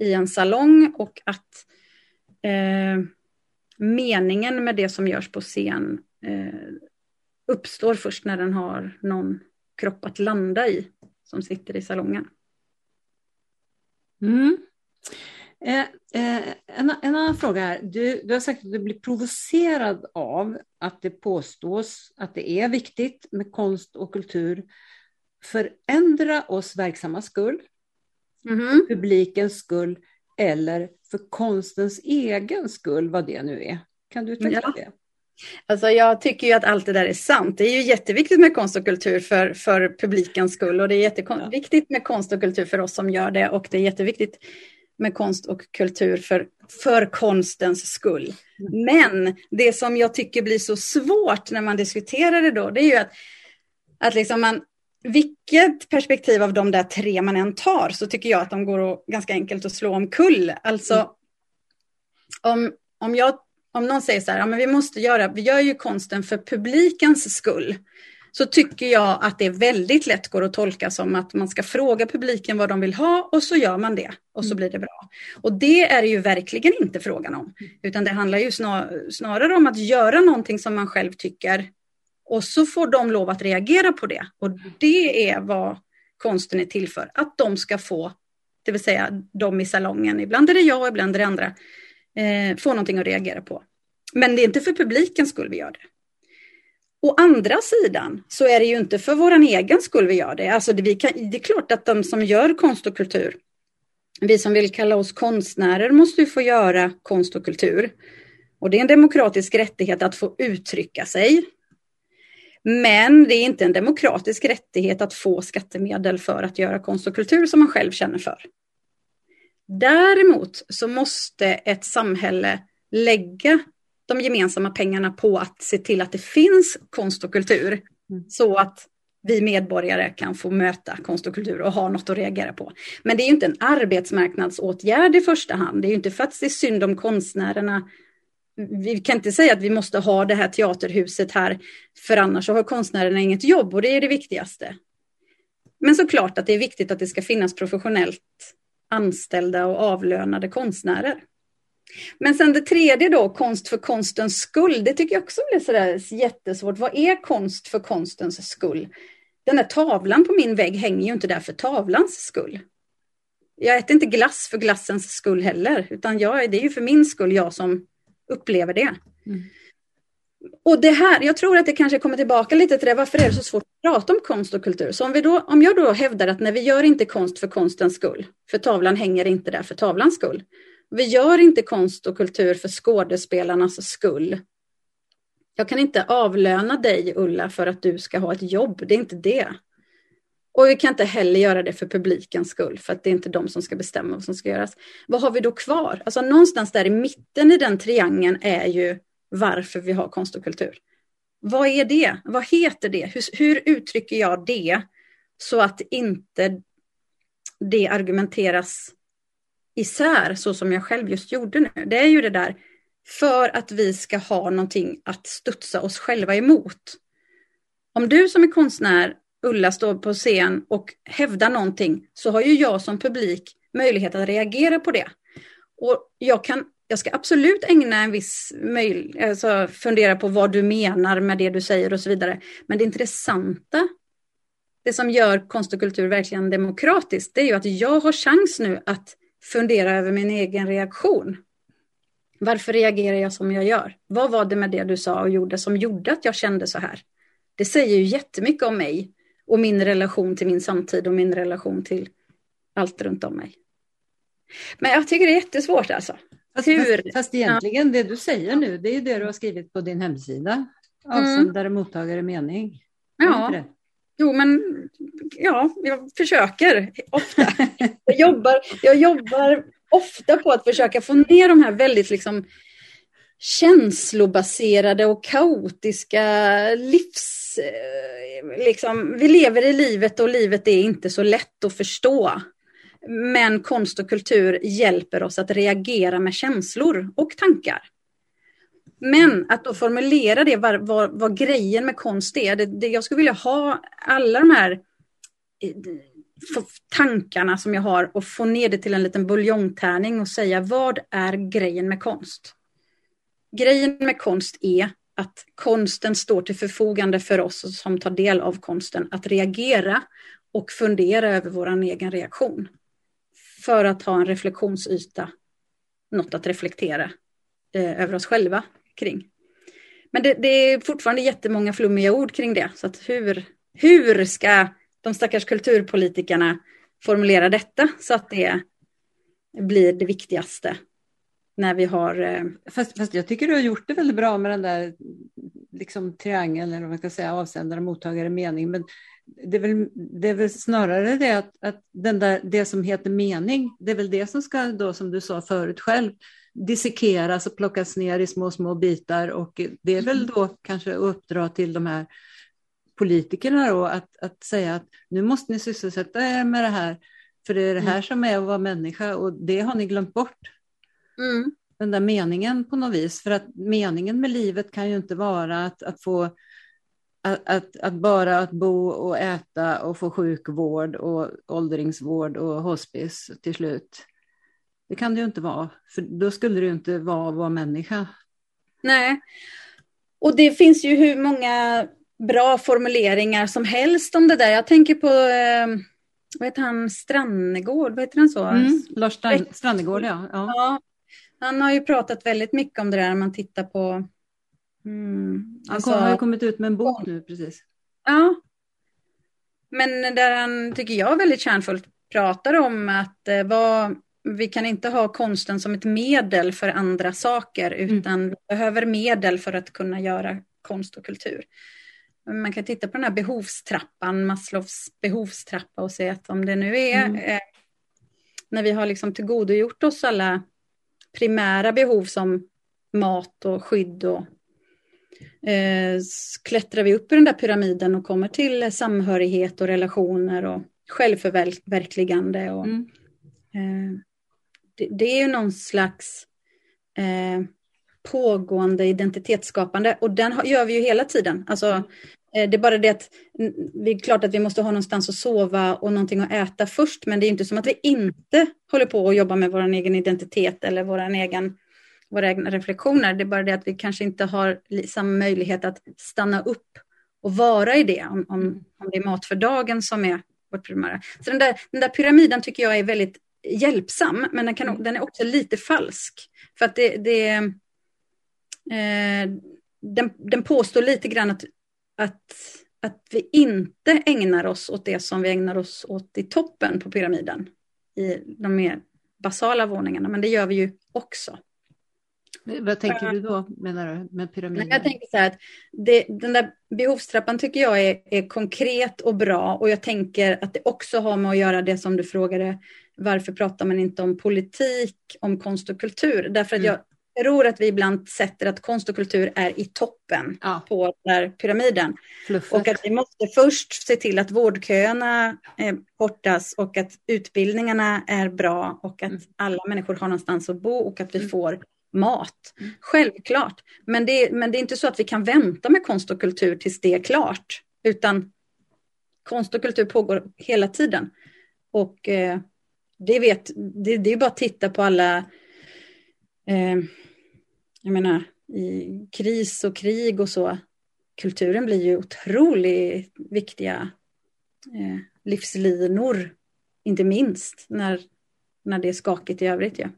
i en salong och att eh, meningen med det som görs på scen eh, uppstår först när den har någon kropp att landa i som sitter i salongen. Mm. Eh, eh, en, en, annan fråga här. Du, du har sagt att du blir provocerad av att det påstås att det är viktigt med konst och kultur för ändra oss verksamma skull mm. publikens skull eller för konstens egen skull, vad det nu är. Kan du utveckla ja. det? Alltså jag tycker ju att allt det där är sant. Det är ju jätteviktigt med konst och kultur för, för publikens skull och det är jätteviktigt med konst och kultur för oss som gör det och det är jätteviktigt med konst och kultur för, för konstens skull. Men det som jag tycker blir så svårt när man diskuterar det då, det är ju att, att liksom man, vilket perspektiv av de där tre man än tar så tycker jag att de går att, ganska enkelt att slå omkull. Alltså mm. om, om, jag, om någon säger så här, ja, men vi måste göra, vi gör ju konsten för publikens skull så tycker jag att det väldigt lätt går att tolka som att man ska fråga publiken vad de vill ha och så gör man det och så mm. blir det bra. Och det är det ju verkligen inte frågan om, utan det handlar ju snar, snarare om att göra någonting som man själv tycker och så får de lov att reagera på det. Och det är vad konsten är till för, att de ska få, det vill säga de i salongen, ibland är det jag och ibland är det andra, eh, få någonting att reagera på. Men det är inte för publikens skull vi gör det. Å andra sidan så är det ju inte för vår egen skull vi gör det. Alltså det, vi kan, det är klart att de som gör konst och kultur, vi som vill kalla oss konstnärer måste ju få göra konst och kultur. Och det är en demokratisk rättighet att få uttrycka sig. Men det är inte en demokratisk rättighet att få skattemedel för att göra konst och kultur som man själv känner för. Däremot så måste ett samhälle lägga de gemensamma pengarna på att se till att det finns konst och kultur. Mm. Så att vi medborgare kan få möta konst och kultur och ha något att reagera på. Men det är inte en arbetsmarknadsåtgärd i första hand. Det är inte för att det är synd om konstnärerna. Vi kan inte säga att vi måste ha det här teaterhuset här, för annars har konstnärerna inget jobb och det är det viktigaste. Men såklart att det är viktigt att det ska finnas professionellt anställda och avlönade konstnärer. Men sen det tredje då, konst för konstens skull, det tycker jag också blir sådär jättesvårt. Vad är konst för konstens skull? Den där tavlan på min vägg hänger ju inte där för tavlans skull. Jag äter inte glass för glassens skull heller, utan jag, det är ju för min skull jag som upplever det. Mm. Och det här, jag tror att det kanske kommer tillbaka lite till det, varför är det så svårt att prata om konst och kultur? Så om, vi då, om jag då hävdar att när vi gör inte konst för konstens skull, för tavlan hänger inte där för tavlans skull, vi gör inte konst och kultur för skådespelarnas skull. Jag kan inte avlöna dig, Ulla, för att du ska ha ett jobb. Det är inte det. Och vi kan inte heller göra det för publikens skull, för att det är inte de som ska bestämma vad som ska göras. Vad har vi då kvar? Alltså någonstans där i mitten i den triangeln är ju varför vi har konst och kultur. Vad är det? Vad heter det? Hur, hur uttrycker jag det så att inte det argumenteras isär så som jag själv just gjorde nu. Det är ju det där för att vi ska ha någonting att studsa oss själva emot. Om du som är konstnär, Ulla, står på scen och hävdar någonting så har ju jag som publik möjlighet att reagera på det. Och jag, kan, jag ska absolut ägna en viss möjlighet, alltså fundera på vad du menar med det du säger och så vidare. Men det intressanta, det som gör konst och kultur verkligen demokratiskt, det är ju att jag har chans nu att fundera över min egen reaktion. Varför reagerar jag som jag gör? Vad var det med det du sa och gjorde som gjorde att jag kände så här? Det säger ju jättemycket om mig och min relation till min samtid och min relation till allt runt om mig. Men jag tycker det är jättesvårt alltså. Fast, Hur? fast, fast egentligen ja. det du säger nu, det är det du har skrivit på din hemsida. Avsändare, mm. mottagare, mening. Ja. Jo, men ja, jag försöker ofta. jag, jobbar, jag jobbar ofta på att försöka få ner de här väldigt liksom känslobaserade och kaotiska livs... Eh, liksom, vi lever i livet och livet är inte så lätt att förstå. Men konst och kultur hjälper oss att reagera med känslor och tankar. Men att då formulera det, vad, vad, vad grejen med konst är. Det, det, jag skulle vilja ha alla de här eh, tankarna som jag har och få ner det till en liten buljongtärning och säga vad är grejen med konst? Grejen med konst är att konsten står till förfogande för oss som tar del av konsten att reagera och fundera över vår egen reaktion. För att ha en reflektionsyta, något att reflektera eh, över oss själva kring. Men det, det, är fortfarande jättemånga flummiga ord kring det. Så att hur, hur ska de stackars kulturpolitikerna formulera detta så att det blir det viktigaste när vi har... Eh, fast, fast jag tycker du har gjort det väldigt bra med den där liksom, triangeln, eller vad man ska säga, avsändare, mottagare, mening. Men det är väl, det är väl snarare det att, att den där, det som heter mening, det är väl det som ska då, som du sa förut själv, dissekeras och plockas ner i små, små bitar och det är väl mm. då kanske att uppdra till de här politikerna då att, att säga att nu måste ni sysselsätta er med det här, för det är det här mm. som är att vara människa och det har ni glömt bort. Mm. Den där meningen på något vis, för att meningen med livet kan ju inte vara att, att få att, att, att, bara att bo och äta och få sjukvård och åldringsvård och hospice till slut. Det kan det ju inte vara, för då skulle det ju inte vara att vara människa. Nej, och det finns ju hur många bra formuleringar som helst om det där. Jag tänker på, eh, vad heter han, Strannegård, vad heter han så? Mm, Lars Strannegård, ja. ja. ja. Han har ju pratat väldigt mycket om det där, man tittar på... Mm, alltså, han har ju kommit ut med en bok nu precis. Ja. Men där han, tycker jag, väldigt kärnfullt pratar om att eh, vad, vi kan inte ha konsten som ett medel för andra saker, mm. utan mm. vi behöver medel för att kunna göra konst och kultur. Man kan titta på den här behovstrappan, Maslows behovstrappa och se att om det nu är mm. eh, när vi har liksom tillgodogjort oss alla primära behov som mat och skydd och klättrar vi upp i den där pyramiden och kommer till samhörighet och relationer och självförverkligande. Och, mm. eh, det, det, är ju någon slags eh, pågående identitetsskapande och den gör vi ju hela tiden. Alltså, eh, det är bara det att det är klart att vi måste ha någonstans att sova och någonting att äta först, men det är inte som att vi inte håller på att jobba med vår egen identitet eller vår egen, våra egna reflektioner. Det är bara det att vi kanske inte har samma möjlighet att stanna upp och vara i det, om, om, om det är mat för dagen som är vårt primära. Så den där, den där pyramiden tycker jag är väldigt hjälpsam, men den, kan, den är också lite falsk. För att det, det eh, den, den påstår lite grann att, att, att vi inte ägnar oss åt det som vi ägnar oss åt i toppen på pyramiden, i de mer basala våningarna, men det gör vi ju också. Vad tänker du då menar du med pyramiden? Jag tänker så här att det, den där behovstrappan tycker jag är, är, konkret och bra och jag tänker att det också har med att göra det som du frågade, varför pratar man inte om politik, om konst och kultur? Därför att mm. jag tror att vi ibland sätter att konst och kultur är i toppen ja. på den här pyramiden. Fluffet. Och att vi måste först se till att vårdköerna eh, kortas och att utbildningarna är bra och att mm. alla människor har någonstans att bo och att vi mm. får mat. Mm. Självklart. Men det, men det är inte så att vi kan vänta med konst och kultur tills det är klart. Utan konst och kultur pågår hela tiden. Och eh, det vet, det, det är bara att titta på alla eh, jag menar, i kris och krig och så, kulturen blir ju otroligt viktiga eh, livslinor, inte minst när, när det är skakigt i övrigt. Ja.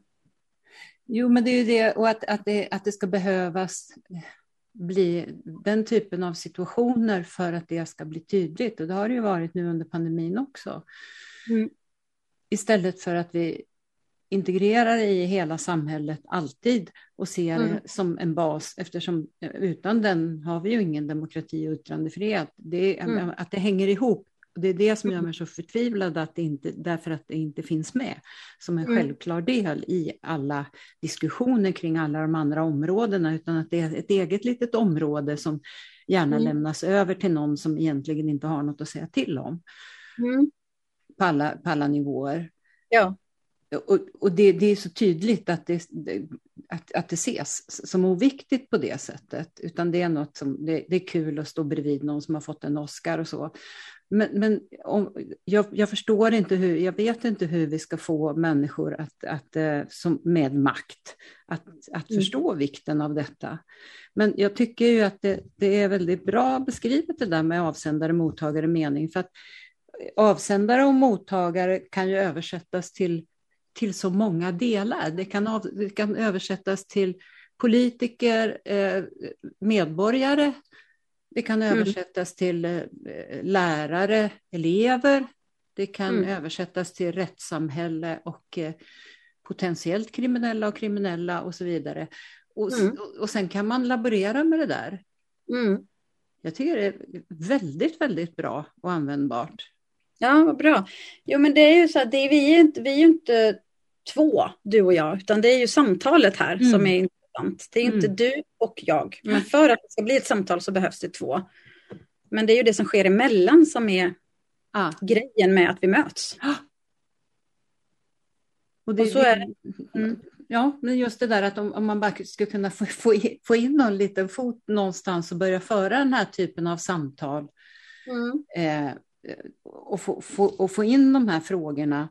Jo, men det är ju det, och att, att, det, att det ska behövas bli den typen av situationer för att det ska bli tydligt. Och det har det ju varit nu under pandemin också. Mm. Istället för att vi integrerar i hela samhället alltid och ser mm. det som en bas eftersom utan den har vi ju ingen demokrati och yttrandefrihet. Det, mm. Att det hänger ihop. Det är det som gör mig så förtvivlad att det inte, därför att det inte finns med som en mm. självklar del i alla diskussioner kring alla de andra områdena, utan att det är ett eget litet område som gärna mm. lämnas över till någon som egentligen inte har något att säga till om. Mm. På, alla, på alla nivåer. Ja och, och det, det, är så tydligt att det, att, att det ses som oviktigt på det sättet, utan det är något som det, det är kul att stå bredvid någon som har fått en Oscar och så. Men, men om, jag, jag, förstår inte hur, jag vet inte hur vi ska få människor att, att, eh, som, med makt att, att mm. förstå vikten av detta. Men jag tycker ju att det, det är väldigt bra beskrivet det där med avsändare, mottagare, mening, för att avsändare och mottagare kan ju översättas till till så många delar. Det kan, av, det kan översättas till politiker, eh, medborgare, det kan mm. översättas till eh, lärare, elever, Det kan mm. översättas till rättssamhälle och eh, potentiellt kriminella och kriminella och så vidare. Och, mm. och sen kan man laborera med det där. Mm. Jag tycker det är väldigt, väldigt bra och användbart. Ja, vad bra. Jo, men det är ju så att det är, vi, är inte, vi är ju inte två, du och jag, utan det är ju samtalet här mm. som är intressant. Det är inte mm. du och jag, men för att det ska bli ett samtal så behövs det två. Men det är ju det som sker emellan som är ah. grejen med att vi möts. Ah. Och, det, och så är det. Mm. Ja, men just det där att om, om man bara skulle kunna få, få, få in någon liten fot någonstans och börja föra den här typen av samtal. Mm. Eh, och, få, få, och få in de här frågorna.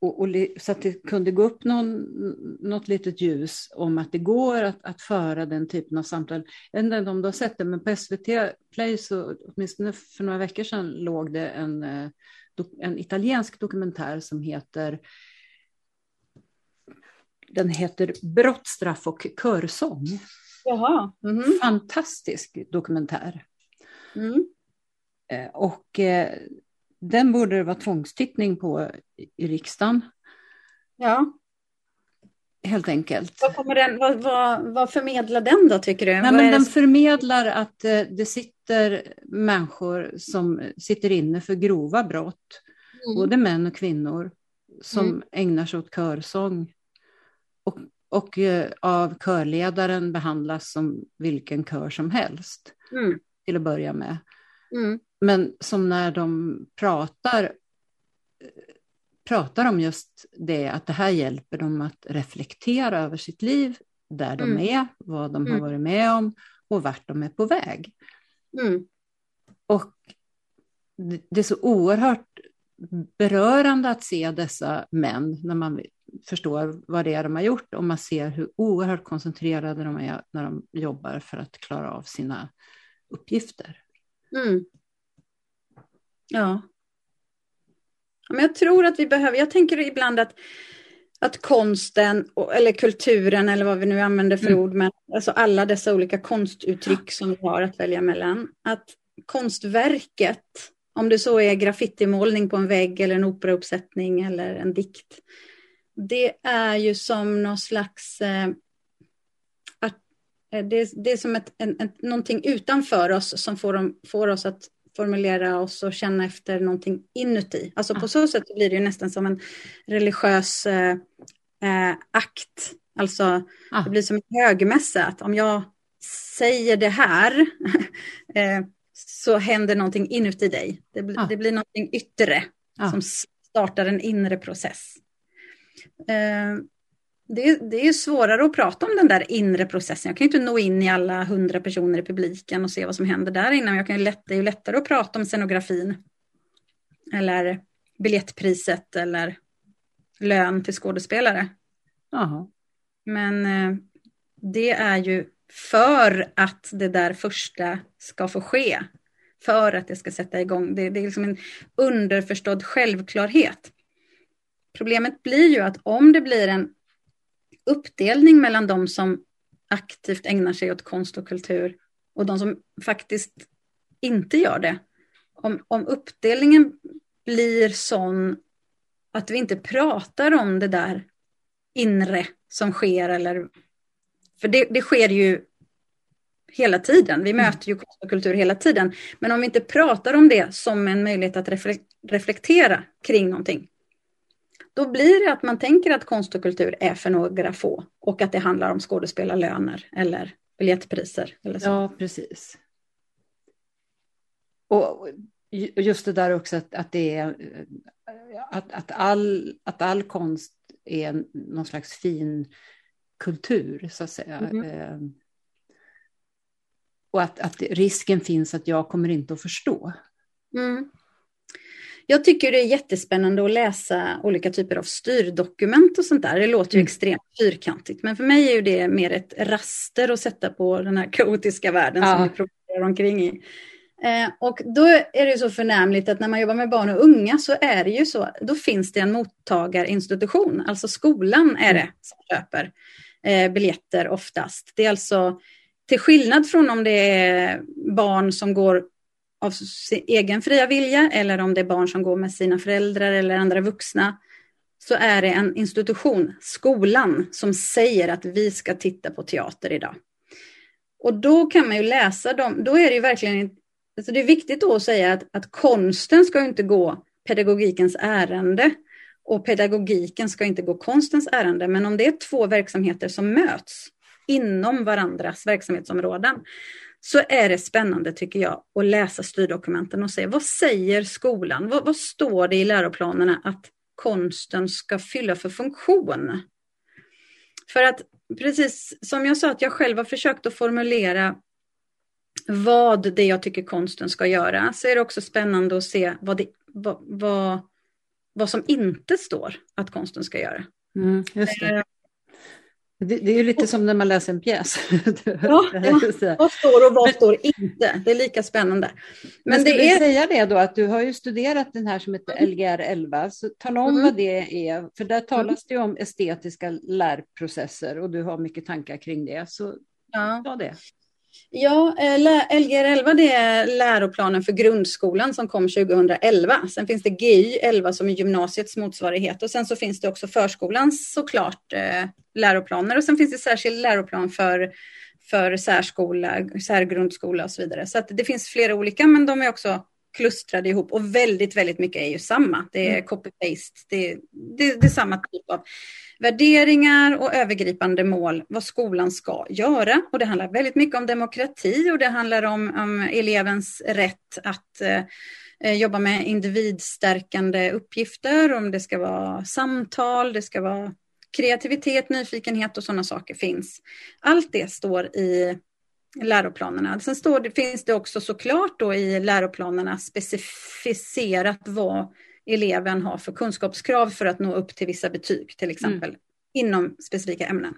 Och, och, så att det kunde gå upp någon, något litet ljus om att det går att, att föra den typen av samtal. Jag vet inte om du har sett det, men på SVT Play så åtminstone för några veckor sedan låg det en, eh, en italiensk dokumentär som heter den heter Brott, straff och körsång. Jaha. Mm -hmm. Fantastisk dokumentär. Mm. Eh, och eh, den borde det vara tvångstittning på i riksdagen. Ja. Helt enkelt. Vad, kommer den, vad, vad, vad förmedlar den då tycker du? Nej, men den förmedlar att eh, det sitter människor som sitter inne för grova brott, mm. både män och kvinnor, som mm. ägnar sig åt körsång och, och eh, av körledaren behandlas som vilken kör som helst mm. till att börja med. Mm. Men som när de pratar, pratar om just det, att det här hjälper dem att reflektera över sitt liv, där de mm. är, vad de har mm. varit med om och vart de är på väg. Mm. Och det är så oerhört berörande att se dessa män när man förstår vad det är de har gjort och man ser hur oerhört koncentrerade de är när de jobbar för att klara av sina uppgifter. Mm. Ja. Men jag tror att vi behöver, jag tänker ibland att, att konsten eller kulturen eller vad vi nu använder för mm. ord, men alltså alla dessa olika konstuttryck som vi har att välja mellan, att konstverket, om det så är graffitimålning på en vägg eller en operauppsättning eller en dikt, det är ju som någon slags eh, det, det, är som ett, en, ett, någonting utanför oss som får, dem, får oss att formulera oss och känna efter någonting inuti. Alltså på så sätt blir det ju nästan som en religiös eh, eh, akt. Alltså ah. det blir som en högmässa, att om jag säger det här (laughs) eh, så händer någonting inuti dig. Det, blir, ah. det blir någonting yttre ah. som startar en inre process. Eh, det, det är svårare att prata om den där inre processen. Jag kan inte nå in i alla hundra personer i publiken och se vad som händer där innan. Jag kan lätt, det är ju lättare att prata om scenografin. Eller biljettpriset eller lön till skådespelare. Aha. Men eh, det är ju för att det där första ska få ske. För att det ska sätta igång. Det, det är liksom en underförstådd självklarhet. Problemet blir ju att om det blir en uppdelning mellan de som aktivt ägnar sig åt konst och kultur och de som faktiskt inte gör det. Om, om uppdelningen blir sån att vi inte pratar om det där inre som sker eller för det, det sker ju hela tiden. Vi mm. möter ju konst och kultur hela tiden. Men om vi inte pratar om det som en möjlighet att reflektera kring någonting då blir det att man tänker att konst och kultur är för några få och att det handlar om skådespelarlöner eller biljettpriser. Eller så. Ja, precis. Och just det där också att, att det är att, att, all, att all konst är någon slags fin kultur, så att säga. Mm. Och att, att risken finns att jag kommer inte att förstå. Mm. Jag tycker det är jättespännande att läsa olika typer av styrdokument och sånt där. Det låter ju mm. extremt fyrkantigt, men för mig är det mer ett raster att sätta på den här kaotiska världen ja. som vi propagerar omkring i. Eh, och då är det så förnämligt att när man jobbar med barn och unga så är det ju så, då finns det en mottagarinstitution, alltså skolan är det som köper eh, biljetter oftast. Det är alltså till skillnad från om det är barn som går av sin egen fria vilja eller om det är barn som går med sina föräldrar eller andra vuxna så är det en institution, skolan, som säger att vi ska titta på teater idag. Och då kan man ju läsa dem, då är det ju verkligen, alltså det är viktigt då att säga att, att konsten ska inte gå pedagogikens ärende och pedagogiken ska inte gå konstens ärende. Men om det är två verksamheter som möts inom varandras verksamhetsområden så är det spännande tycker jag att läsa styrdokumenten och se vad säger skolan? Vad, vad står det i läroplanerna att konsten ska fylla för funktion? För att precis som jag sa att jag själv har försökt att formulera vad det jag tycker konsten ska göra så är det också spännande att se vad, det, vad, vad, vad som inte står att konsten ska göra. Mm, just det. Det, är ju lite som när man läser en pjäs. (laughs) Ja, ja. vad står och vad står inte? Det är lika spännande. Men, Men det är... säga det då att du har ju studerat den här som heter mm. Lgr 11, så tala om mm. vad det är, för där talas det om estetiska lärprocesser och du har mycket tankar kring det. Så ja. ta det. Ja, eh, Lgr 11 det är läroplanen för grundskolan som kom 2011. Sen finns det GY 11 som är gymnasiets motsvarighet och sen så finns det också förskolans såklart eh, läroplaner och sen finns det särskild läroplan för, för särskola, särgrundskola och så vidare. Så att det finns flera olika men de är också klustrade ihop och väldigt, väldigt mycket är ju samma. Det är mm. copy-paste, det, det, det är samma typ av värderingar och övergripande mål vad skolan ska göra. Och det handlar väldigt mycket om demokrati och det handlar om, om elevens rätt att eh, jobba med individstärkande uppgifter, om det ska vara samtal, det ska vara kreativitet, nyfikenhet och sådana saker finns. Allt det står i läroplanerna. Sen står det, finns det också såklart då i läroplanerna specificerat vad eleven har för kunskapskrav för att nå upp till vissa betyg till exempel mm. inom specifika ämnen.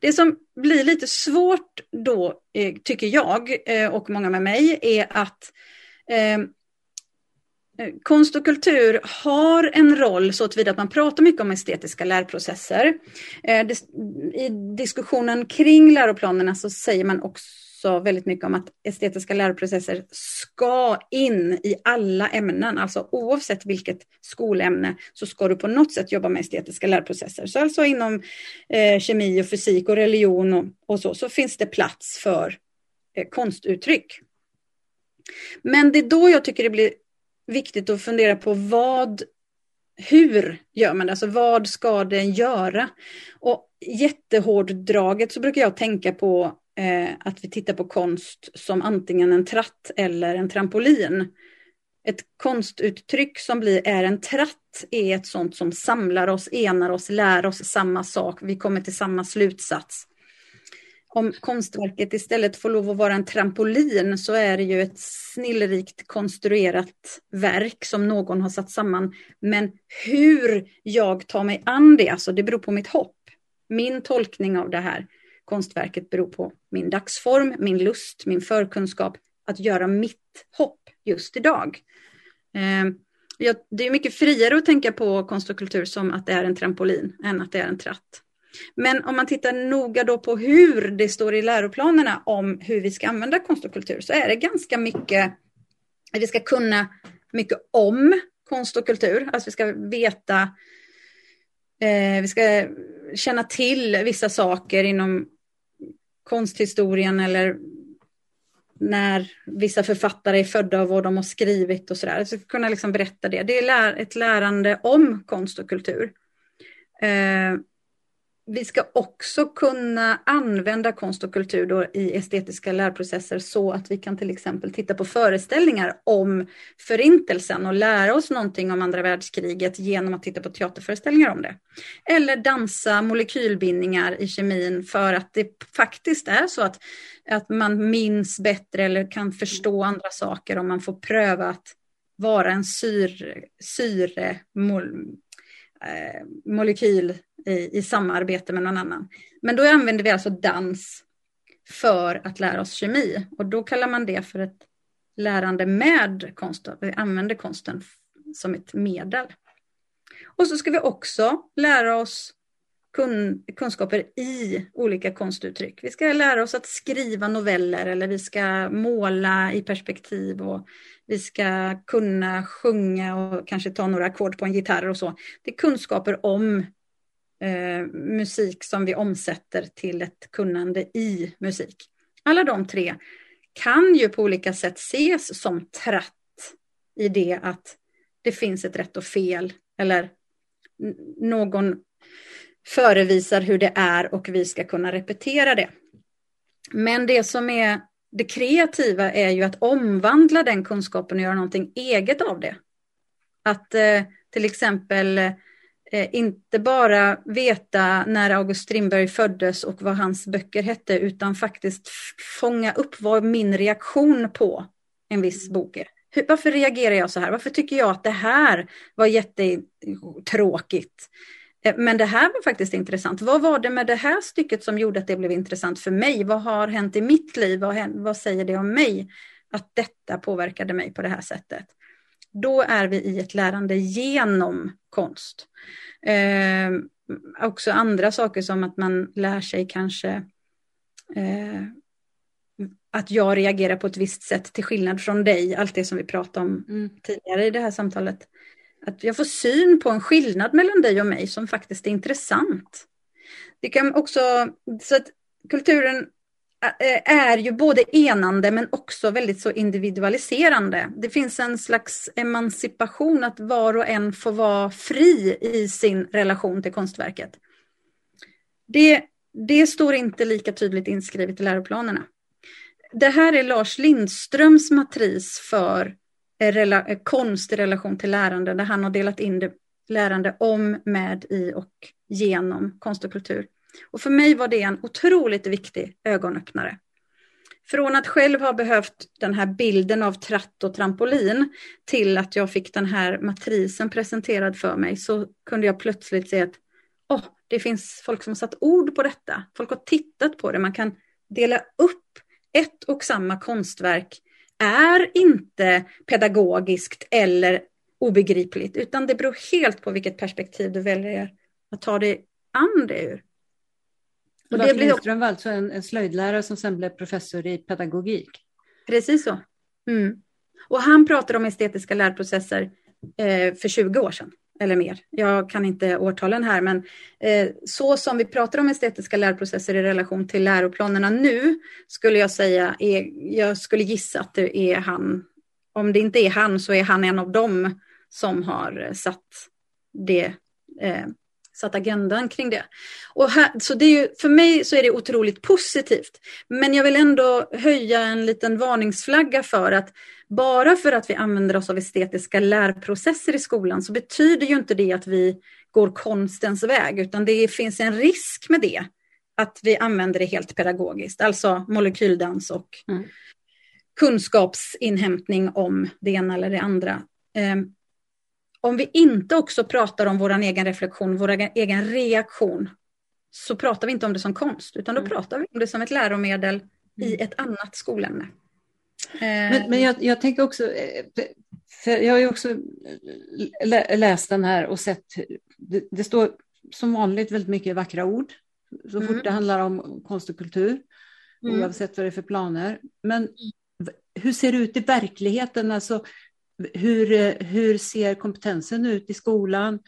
Det som blir lite svårt då, eh, tycker jag eh, och många med mig, är att eh, Eh, konst och kultur har en roll så tillvida att man pratar mycket om estetiska lärprocesser. Eh, I diskussionen kring läroplanerna så säger man också väldigt mycket om att estetiska läroprocesser ska in i alla ämnen. Alltså oavsett vilket skolämne så ska du på något sätt jobba med estetiska lärprocesser. Så alltså inom eh, kemi och fysik och religion och, och, så, så finns det plats för konstuttryck. Men det är då jag tycker det blir viktigt att fundera på vad hur gör man det? Alltså vad ska den göra? Och jättehårddraget så brukar jag tänka på eh, att vi tittar på konst som antingen en tratt eller en trampolin. Ett konstuttryck som blir är en tratt är ett sånt som samlar oss, enar oss, lär oss samma sak. Vi kommer till samma slutsats. Om konstverket istället får lov att vara en trampolin så är det ju ett snillrikt konstruerat verk som någon har satt samman. Men hur jag tar mig an det, alltså det beror på mitt hopp. Min tolkning av det här konstverket beror på min dagsform, min lust, min förkunskap att göra mitt hopp just idag. Ehm, det är mycket friare att tänka på konst och kultur som att det är en trampolin än att det är en tratt. Men om man tittar noga då på hur det står i läroplanerna om hur vi ska använda konst och kultur så är det ganska mycket, vi ska kunna mycket om konst och kultur, alltså vi ska veta, eh, vi ska känna till vissa saker inom konsthistorien eller när vissa författare är födda och vad de har skrivit och sådär. Så kunna liksom berätta det. Det är ett lärande om konst och kultur. Eh, vi ska också kunna använda konst och kultur då i estetiska lärprocesser så att vi kan till exempel titta på föreställningar om förintelsen och lära oss någonting om andra världskriget genom att titta på teaterföreställningar om det. Eller dansa molekylbindningar i kemin för att det faktiskt är så att, att man minns bättre eller kan förstå andra saker om man får pröva att vara en syre, syre eh, molekyl i, i samarbete med någon annan. Men då använder vi alltså dans för att lära oss kemi och då kallar man det för ett lärande med konst. Vi använder konsten som ett medel. Och så ska vi också lära oss kun, kunskaper i olika konstuttryck. Vi ska lära oss att skriva noveller eller vi ska måla i perspektiv och vi ska kunna sjunga och kanske ta några ackord på en gitarr och så. Det är kunskaper om eh, musik som vi omsätter till ett kunnande i musik. Alla de tre kan ju på olika sätt ses som tratt i det att det finns ett rätt och fel eller någon förevisar hur det är och vi ska kunna repetera det. Men det som är det kreativa är ju att omvandla den kunskapen och göra någonting eget av det. Att eh, till exempel eh, inte bara veta när August Strindberg föddes och vad hans böcker hette utan faktiskt fånga upp vad min reaktion på en viss bok är. Hur, varför reagerar jag så här? Varför tycker jag att det här var jättetråkigt? Eh, men det här var faktiskt intressant. Vad var det med det här stycket som gjorde att det blev intressant för mig? Vad har hänt i mitt liv? Vad, vad säger det om mig? Att detta påverkade mig på det här sättet. Då är vi i ett lärande genom konst. Eh, också andra saker som att man lär sig kanske eh, att jag reagerar på ett visst sätt till skillnad från dig, allt det som vi pratade om mm. tidigare i det här samtalet. Att jag får syn på en skillnad mellan dig och mig som faktiskt är intressant. Det kan också, så att kulturen är ju både enande men också väldigt så individualiserande. Det finns en slags emancipation att var och en får vara fri i sin relation till konstverket. Det, det står inte lika tydligt inskrivet i läroplanerna. Det här är Lars Lindströms matris för rela, konst i relation till lärande där han har delat in det lärande om, med, i och genom konst och kultur. Och för mig var det en otroligt viktig ögonöppnare. Från att själv ha behövt den här bilden av tratt och trampolin till att jag fick den här matrisen presenterad för mig så kunde jag plötsligt se att oh, det finns folk som har satt ord på detta. Folk har tittat på det. Man kan dela upp ett och samma konstverk är inte pedagogiskt eller obegripligt, utan det beror helt på vilket perspektiv du väljer att ta dig an det ur. Och Lars Lindström var alltså en, en slöjdlärare som sen blev professor i pedagogik? Precis så. Mm. Och han pratar om estetiska lärprocesser eh, för 20 år sedan eller mer. Jag kan inte årtalen här, men eh, så som vi pratar om estetiska lärprocesser i relation till läroplanerna nu skulle jag säga, är, jag skulle gissa att det är han, om det inte är han så är han en av dem som har satt det eh, satt agendan kring det. Och här, så det är ju, för mig så är det otroligt positivt. Men jag vill ändå höja en liten varningsflagga för att bara för att vi använder oss av estetiska lärprocesser i skolan så betyder ju inte det att vi går konstens väg, utan det finns en risk med det. Att vi använder det helt pedagogiskt, alltså molekyldans och mm. kunskapsinhämtning om det ena eller det andra. Um, om vi inte också pratar om vår egen reflektion, vår egen reaktion, så pratar vi inte om det som konst, utan då mm. pratar vi om det som ett läromedel mm. i ett annat skolämne. Men, men jag, jag, tänker också, eh, jag har ju också läst den här och sett, det, det står som vanligt väldigt mycket vackra ord, så fort mm. det handlar om konst och kultur, mm. oavsett vad det är för planer. Men mm. hur ser det ut i verkligheten? Alltså, hur, hur ser kompetensen ut i skolan?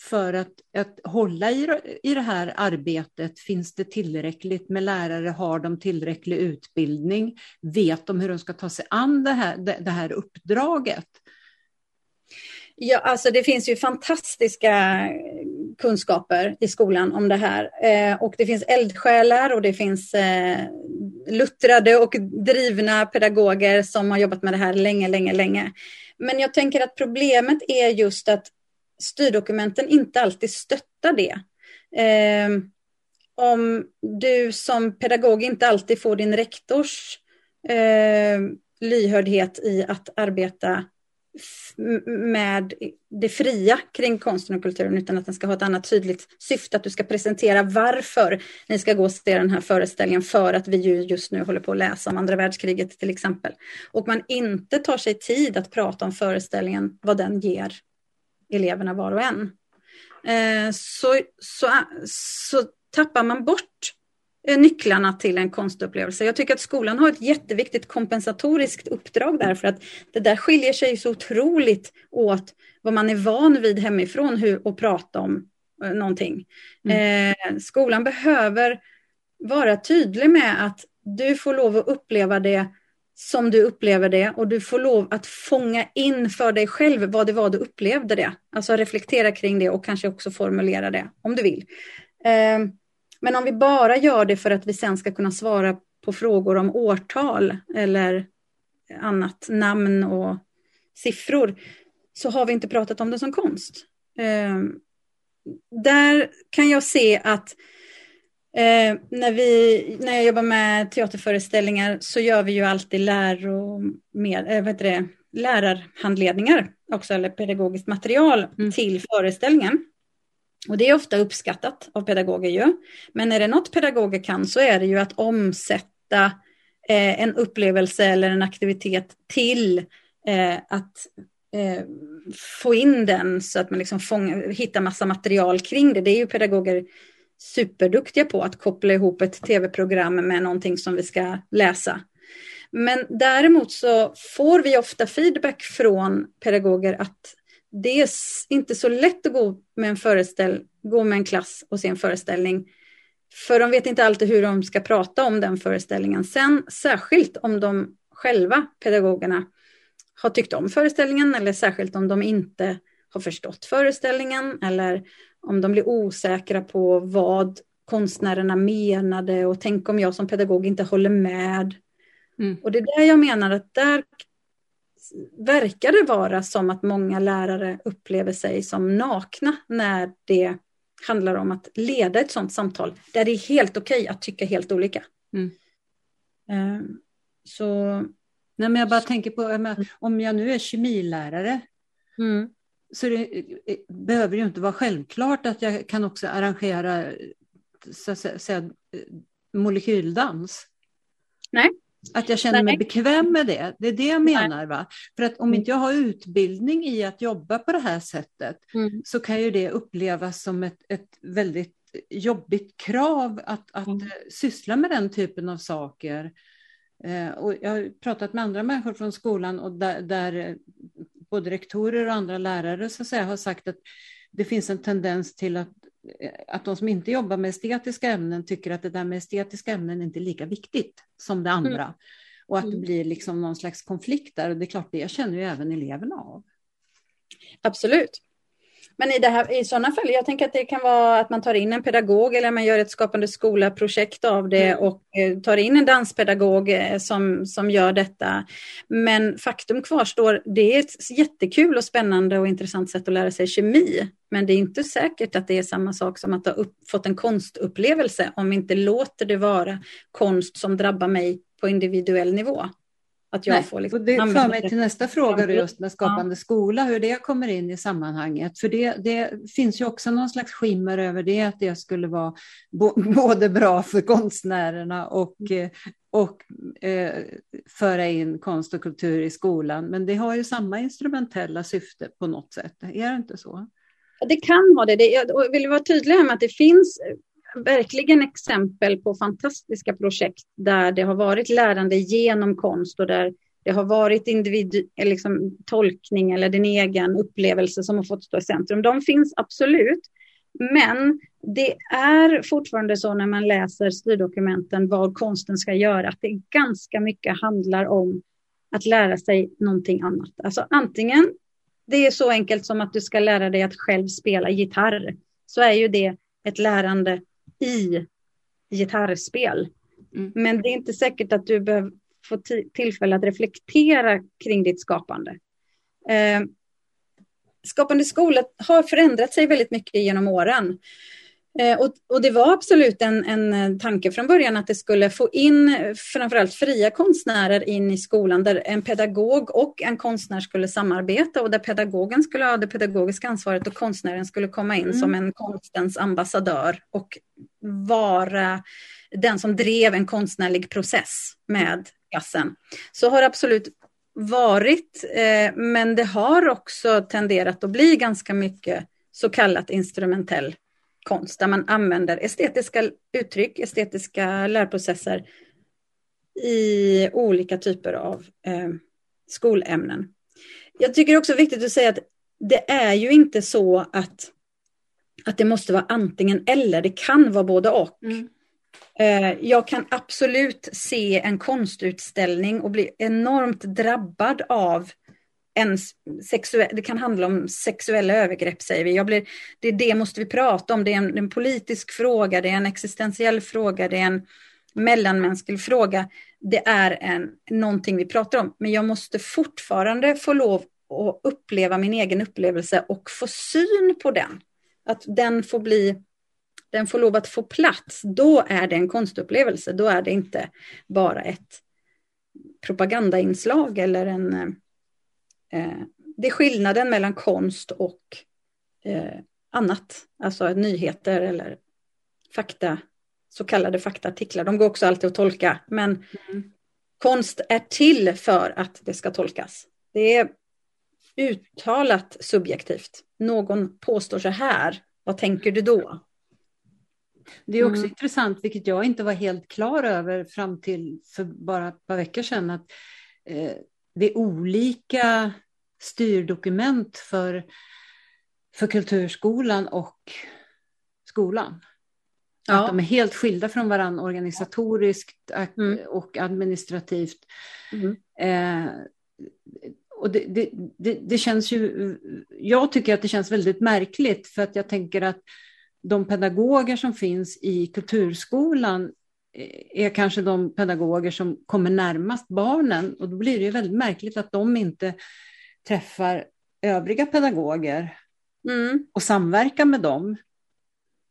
För att, att hålla i, i det här arbetet, finns det tillräckligt med lärare? Har de tillräcklig utbildning? Vet de hur de ska ta sig an det här, det, det här uppdraget? Ja, alltså det finns ju fantastiska kunskaper i skolan om det här. Eh, och det finns eldsjälar och det finns eh, luttrade och drivna pedagoger som har jobbat med det här länge, länge, länge. Men jag tänker att problemet är just att styrdokumenten inte alltid stöttar det. Eh, om du som pedagog inte alltid får din rektors eh, lyhördhet i att arbeta med det fria kring konsten och kulturen utan att den ska ha ett annat tydligt syfte, att du ska presentera varför ni ska gå och se den här föreställningen för att vi ju just nu håller på att läsa om andra världskriget till exempel. Och man inte tar sig tid att prata om föreställningen, vad den ger eleverna var och en. eh, så, så, så tappar man bort eh, nycklarna till en konstupplevelse. Jag tycker att skolan har ett jätteviktigt kompensatoriskt uppdrag där för att det där skiljer sig så otroligt åt vad man är van vid hemifrån hur, att prata om eh, någonting. Mm. Eh, skolan behöver vara tydlig med att du får lov att uppleva det som du upplever det och du får lov att fånga in för dig själv vad det var du upplevde det. Alltså reflektera kring det och kanske också formulera det om du vill. Ehm, men om vi bara gör det för att vi sen ska kunna svara på frågor om årtal eller annat, namn och siffror, så har vi inte pratat om det som konst. Ehm, där kan jag se att Eh, när, vi, när jag jobbar med teaterföreställningar så gör vi ju alltid läro, med, eh, vad det, lärarhandledningar också, eller pedagogiskt material mm. till föreställningen. Och det är ofta uppskattat av pedagoger ju. Men är det något pedagoger kan så är det ju att omsätta eh, en upplevelse eller en aktivitet till eh, att eh, få in den så att man liksom fånga, hittar massa material kring det. Det är ju pedagoger superduktiga på att koppla ihop ett tv-program med någonting som vi ska läsa. Men däremot så får vi ofta feedback från pedagoger att det är inte så lätt att gå med en, föreställ gå med en klass och se en föreställning. För de vet inte alltid hur de ska prata om den föreställningen sen, särskilt om de själva, pedagogerna, har tyckt om föreställningen eller särskilt om de inte har förstått föreställningen eller om de blir osäkra på vad konstnärerna menade och tänk om jag som pedagog inte håller med. Mm. Och det är där jag menar att där verkar det vara som att många lärare upplever sig som nakna när det handlar om att leda ett sådant samtal där det är helt okej okay att tycka helt olika. Mm. Uh, så... Nej, men jag bara tänker på, om jag nu är kemilärare mm så det eh, behöver ju inte vara självklart att jag kan också arrangera så att säga, molekyldans. Nej. Att jag känner mig bekväm med det. Det är det jag menar. Va? För att om mm. inte jag har utbildning i att jobba på det här sättet mm. så kan ju det upplevas som ett, ett väldigt jobbigt krav att, att mm. syssla med den typen av saker. Eh, och jag har pratat med andra människor från skolan och där, där både rektorer och andra lärare så att säga, har sagt att det finns en tendens till att, att de som inte jobbar med estetiska ämnen tycker att det där med estetiska ämnen inte är lika viktigt som det andra. Mm. Och att det mm. blir liksom någon slags konflikt där och det är klart, det känner ju även eleverna av. Absolut. Men i, det här, i sådana fall, jag tänker att det kan vara att man tar in en pedagog eller man gör ett skapande skola-projekt av det mm. och eh, tar in en danspedagog eh, som, som gör detta. Men faktum kvarstår, det är ett jättekul och spännande och intressant sätt att lära sig kemi. Men det är inte säkert att det är samma sak som att ha upp, fått en konstupplevelse om vi inte låter det vara konst som drabbar mig på individuell nivå. Att jag Nej, får liksom det för mig till nästa fråga just med Skapande ja. skola, hur det kommer in i sammanhanget. För det, det, finns ju också någon slags skimmer över det, att det skulle vara (laughs) både bra för konstnärerna och, mm. och eh, föra in konst och kultur i skolan. Men det har ju samma instrumentella syfte på något sätt, är det inte så? Det kan ha det. det jag vill vara tydlig med att det finns verkligen exempel på fantastiska projekt där det har varit lärande genom konst och där det har varit individ, eh, liksom, tolkning eller din egen upplevelse som har fått stå i centrum. De finns absolut. Men det är fortfarande så när man läser styrdokumenten vad konsten ska göra, att det ganska mycket handlar om att lära sig någonting annat. Alltså antingen, det är så enkelt som att du ska lära dig att själv spela gitarr, så är ju det ett lärande i gitarrspel. Mm. Men det är inte säkert att du behöver få tillfälle att reflektera kring ditt skapande. Eh, skapande skola har förändrat sig väldigt mycket genom åren. Eh, och, och, det var absolut en, en tanke från början att det skulle få in framförallt fria konstnärer in i skolan där en pedagog och en konstnär skulle samarbeta och där pedagogen skulle ha det pedagogiska ansvaret och konstnären skulle komma in mm. som en konstens ambassadör och vara den som drev en konstnärlig process med klassen. Så har det absolut varit, eh, men det har också tenderat att bli ganska mycket så kallat instrumentell konst, där man använder estetiska uttryck, estetiska lärprocesser i olika typer av eh, skolämnen. Jag tycker också viktigt att säga att det är ju inte så att, att det måste vara antingen eller, det kan vara både och. Mm. Eh, jag kan absolut se en konstutställning och bli enormt drabbad av en sexuell, det kan handla om sexuella övergrepp säger vi. Jag blir, det, det måste vi prata om, det är en, en politisk fråga, det är en existentiell fråga, det är en mellanmänsklig fråga. Det är en, någonting vi pratar om, men jag måste fortfarande få lov att uppleva min egen upplevelse och få syn på den. Att den får bli den får lov att få plats, då är det en konstupplevelse. Då är det inte bara ett propagandainslag eller en... Eh, Eh, det är skillnaden mellan konst och eh, annat, alltså nyheter eller fakta, så kallade faktaartiklar. De går också alltid att tolka, men mm. konst är till för att det ska tolkas. Det är uttalat subjektivt. Någon påstår så här, vad tänker du då? Det är också mm. intressant, vilket jag inte var helt klar över fram till för bara ett par veckor sedan, att eh, det är olika styrdokument för, för kulturskolan och skolan. Ja. Att de är helt skilda från varandra organisatoriskt mm. och administrativt. Mm. Eh, och det, det, det, det, känns ju, jag tycker att det känns väldigt märkligt för att jag tänker att de pedagoger som finns i kulturskolan är kanske de pedagoger som kommer närmast barnen och då blir det väldigt märkligt att de inte träffar övriga pedagoger mm. och samverkar med dem.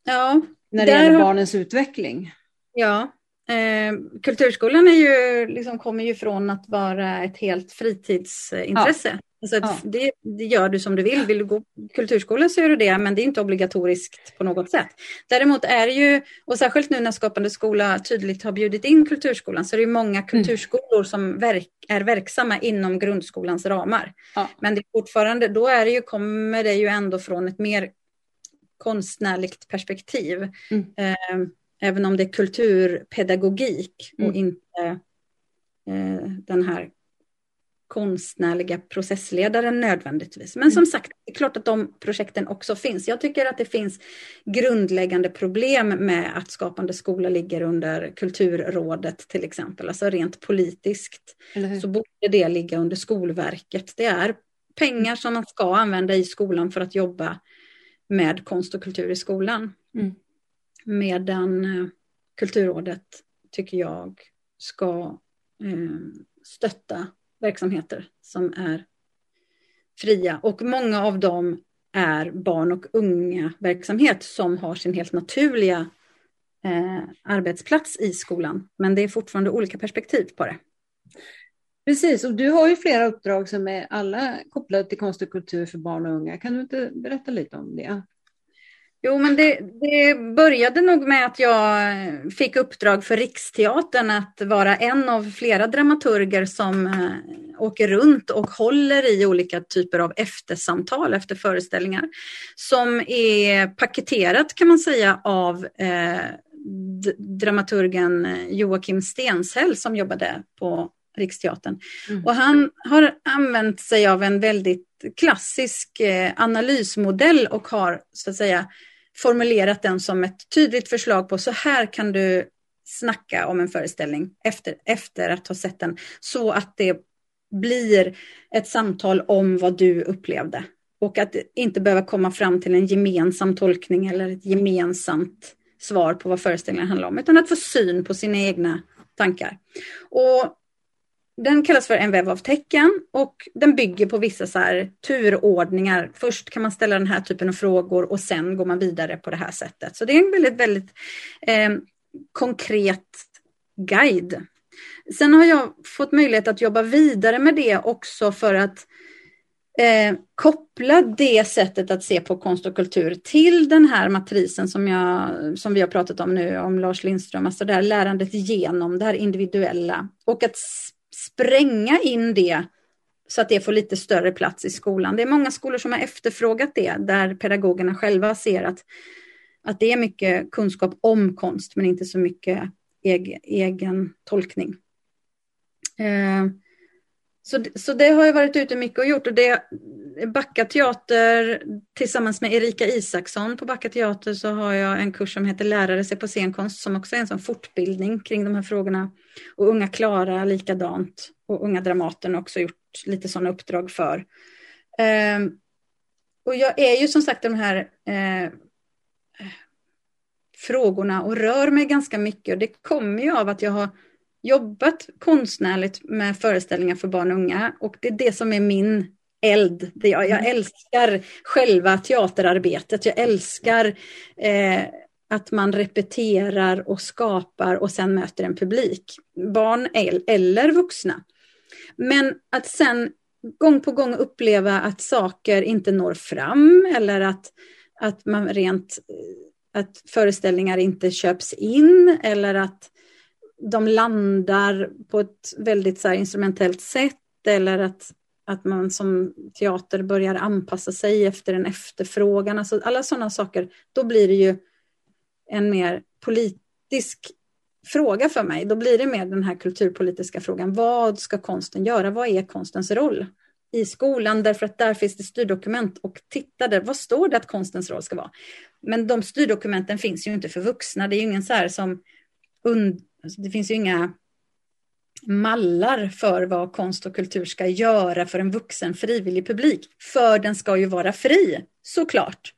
Ja, när det gäller barnens utveckling. Ja, eh, kulturskolan är ju, liksom, kommer ju från att vara ett helt fritidsintresse. Ja. Alltså ja. det, det, gör du som du vill. Vill du gå kulturskola så gör du det, men det är inte obligatoriskt på något sätt. Däremot är det ju, och särskilt nu när Skapande skola tydligt har bjudit in kulturskolan, så är det många mm. kulturskolor som verk, är verksamma inom grundskolans ramar. Ja. Men det är fortfarande, då är det ju, kommer det ju ändå från ett mer konstnärligt perspektiv. Mm. Eh, även om det är kulturpedagogik och mm. inte eh, den här konstnärliga processledaren nödvändigtvis. Men som mm. sagt, det är klart att de projekten också finns. Jag tycker att det finns grundläggande problem med att Skapande skola ligger under Kulturrådet till exempel. Alltså rent politiskt så borde det ligga under Skolverket. Det är pengar som man ska använda i skolan för att jobba med konst och kultur i skolan. Mm. Medan eh, Kulturrådet tycker jag ska eh, stötta verksamheter som är fria och många av dem är barn och unga verksamhet som har sin helt naturliga eh, arbetsplats i skolan. Men det är fortfarande olika perspektiv på det. Precis, och du har ju flera uppdrag som är alla kopplade till konst och kultur för barn och unga. Kan du inte berätta lite om det? Jo, men det, det, började nog med att jag fick uppdrag för Riksteatern att vara en av flera dramaturger som eh, åker runt och håller i olika typer av eftersamtal efter föreställningar. Som är paketerat kan man säga av eh, dramaturgen Joakim Stenshäll som jobbade på Riksteatern. Mm. Och han har använt sig av en väldigt klassisk eh, analysmodell och har så att säga formulerat den som ett tydligt förslag på så här kan du snacka om en föreställning efter, efter att ha sett den. Så att det blir ett samtal om vad du upplevde. Och att inte behöva komma fram till en gemensam tolkning eller ett gemensamt svar på vad föreställningen handlar om, utan att få syn på sina egna tankar. Och den kallas för en väv av tecken och den bygger på vissa så här turordningar. Först kan man ställa den här typen av frågor och sen går man vidare på det här sättet. Så det är en väldigt, väldigt eh, konkret guide. Sen har jag fått möjlighet att jobba vidare med det också för att eh, koppla det sättet att se på konst och kultur till den här matrisen som, jag, som vi har pratat om nu, om Lars Lindström, alltså det här lärandet genom det här individuella. Och att spränga in det så att det får lite större plats i skolan. Det är många skolor som har efterfrågat det, där pedagogerna själva ser att, att det är mycket kunskap om konst, men inte så mycket egen, egen tolkning. Eh, så, så det har jag varit ute mycket och gjort. Och det, Backa teater tillsammans med Erika Isaksson på Backa teater så har jag en kurs som heter Lärare sig på scenkonst som också är en sån fortbildning kring de här frågorna. Och Unga Klara likadant och Unga Dramaten har också gjort lite sådana uppdrag för. Eh, och jag är ju som sagt de här eh, frågorna och rör mig ganska mycket och det kommer ju av att jag har jobbat konstnärligt med föreställningar för barn och unga och det är det som är min eld. Jag, jag mm. älskar själva teaterarbetet, jag älskar eh, att man repeterar och skapar och sen möter en publik, barn eller vuxna. Men att sen gång på gång uppleva att saker inte når fram eller att, att man rent att föreställningar inte köps in eller att de landar på ett väldigt så här, instrumentellt sätt eller att, att man som teater börjar anpassa sig efter en efterfrågan. Alltså alla sådana saker, då blir det ju en mer politisk fråga för mig. Då blir det mer den här kulturpolitiska frågan. Vad ska konsten göra? Vad är konstens roll? i skolan därför att där finns det styrdokument och titta där, vad står det att konstens roll ska vara? Men de styrdokumenten finns ju inte för vuxna, det är ju ingen så här som und det finns ju inga mallar för vad konst och kultur ska göra för en vuxen frivillig publik. För den ska ju vara fri, såklart.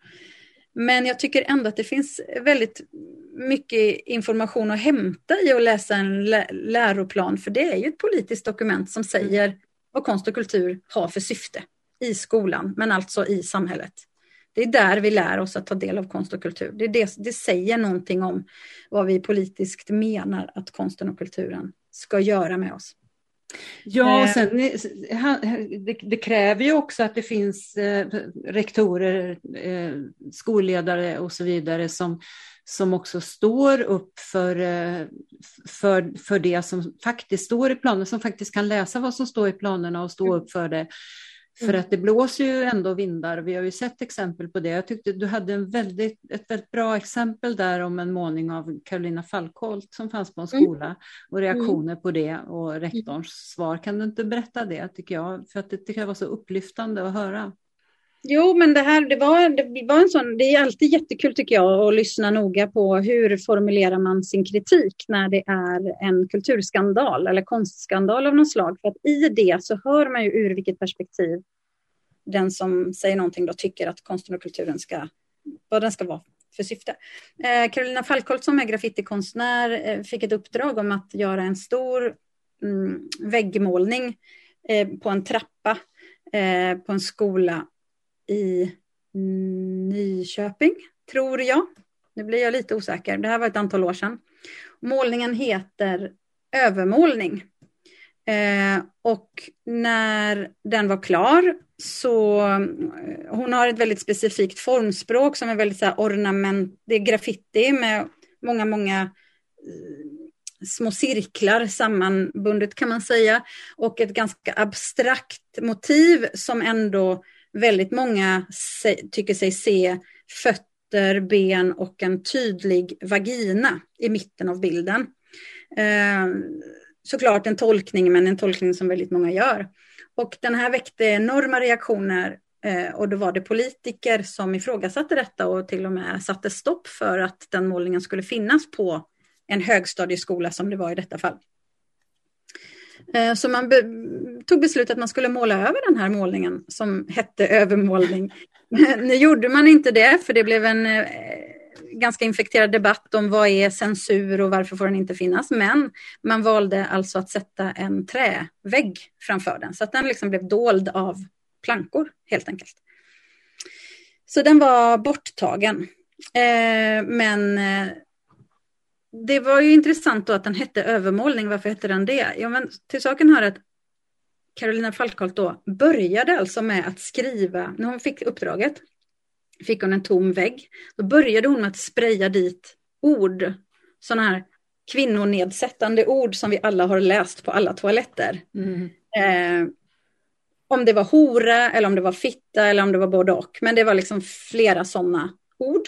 Men jag tycker ändå att det finns väldigt mycket information att hämta i att läsa en läroplan, för det är ju ett politiskt dokument som säger vad konst och kultur har för syfte i skolan, men alltså i samhället. Det är där vi lär oss att ta del av konst och kultur. Det, det, det säger någonting om vad vi politiskt menar att konsten och kulturen ska göra med oss. Ja, och eh. sen, det, det, kräver ju också att det finns eh, rektorer, eh, skolledare och så vidare som, som också står upp för, eh, för, för det som faktiskt står i planen, som faktiskt kan läsa vad som står i planerna och stå mm. upp för det. För mm. att det blåser ju ändå vindar. Vi har ju sett exempel på det. Jag tyckte du hade en väldigt, ett väldigt bra exempel där om en målning av Carolina Falkholt som fanns på en mm. skola och reaktioner på det och rektorns svar. Kan du inte berätta det tycker jag? För att det tycker jag var så upplyftande att höra. Jo, men det här det var, det var en sån, det är alltid jättekul tycker jag att lyssna noga på hur formulerar man sin kritik när det är en kulturskandal eller konstskandal av något slag. För att i det så hör man ju ur vilket perspektiv den som säger någonting då tycker att konsten och kulturen ska, vad den ska vara för syfte. Eh, Carolina Falkholt som är graffitikonstnär eh, fick ett uppdrag om att göra en stor mm, väggmålning eh, på en trappa eh, på en skola i Nyköping, tror jag. Nu blir jag lite osäker. Det här var ett antal år sedan. Målningen heter Övermålning. Eh, och när den var klar så eh, hon har ett väldigt specifikt formspråk som är väldigt så här ornament, det är graffiti med många, många eh, små cirklar sammanbundet kan man säga och ett ganska abstrakt motiv som ändå väldigt många tycker sig se fötter, ben och en tydlig vagina i mitten av bilden. Eh, såklart en tolkning, men en tolkning som väldigt många gör. Och den här väckte enorma reaktioner eh, och då var det politiker som ifrågasatte detta och till och med satte stopp för att den målningen skulle finnas på en högstadieskola som det var i detta fall. Eh, så man be tog beslut att man skulle måla över den här målningen som hette övermålning. (laughs) nu gjorde man inte det för det blev en eh, ganska infekterad debatt om vad är censur och varför får den inte finnas. Men man valde alltså att sätta en trävägg framför den så att den liksom blev dold av plankor helt enkelt. Så den var borttagen. Eh, men eh, det var ju intressant då att den hette övermålning. Varför hette den det? Ja, men till saken hör att Carolina Falkholt då började alltså med att skriva, när hon fick uppdraget, fick hon en tom vägg. Då började hon med att spraya dit ord, sådana här kvinnonedsättande ord som vi alla har läst på alla toaletter. Mm. Eh, om det var hora eller om det var fitta eller om det var både och. Men det var liksom flera sådana ord.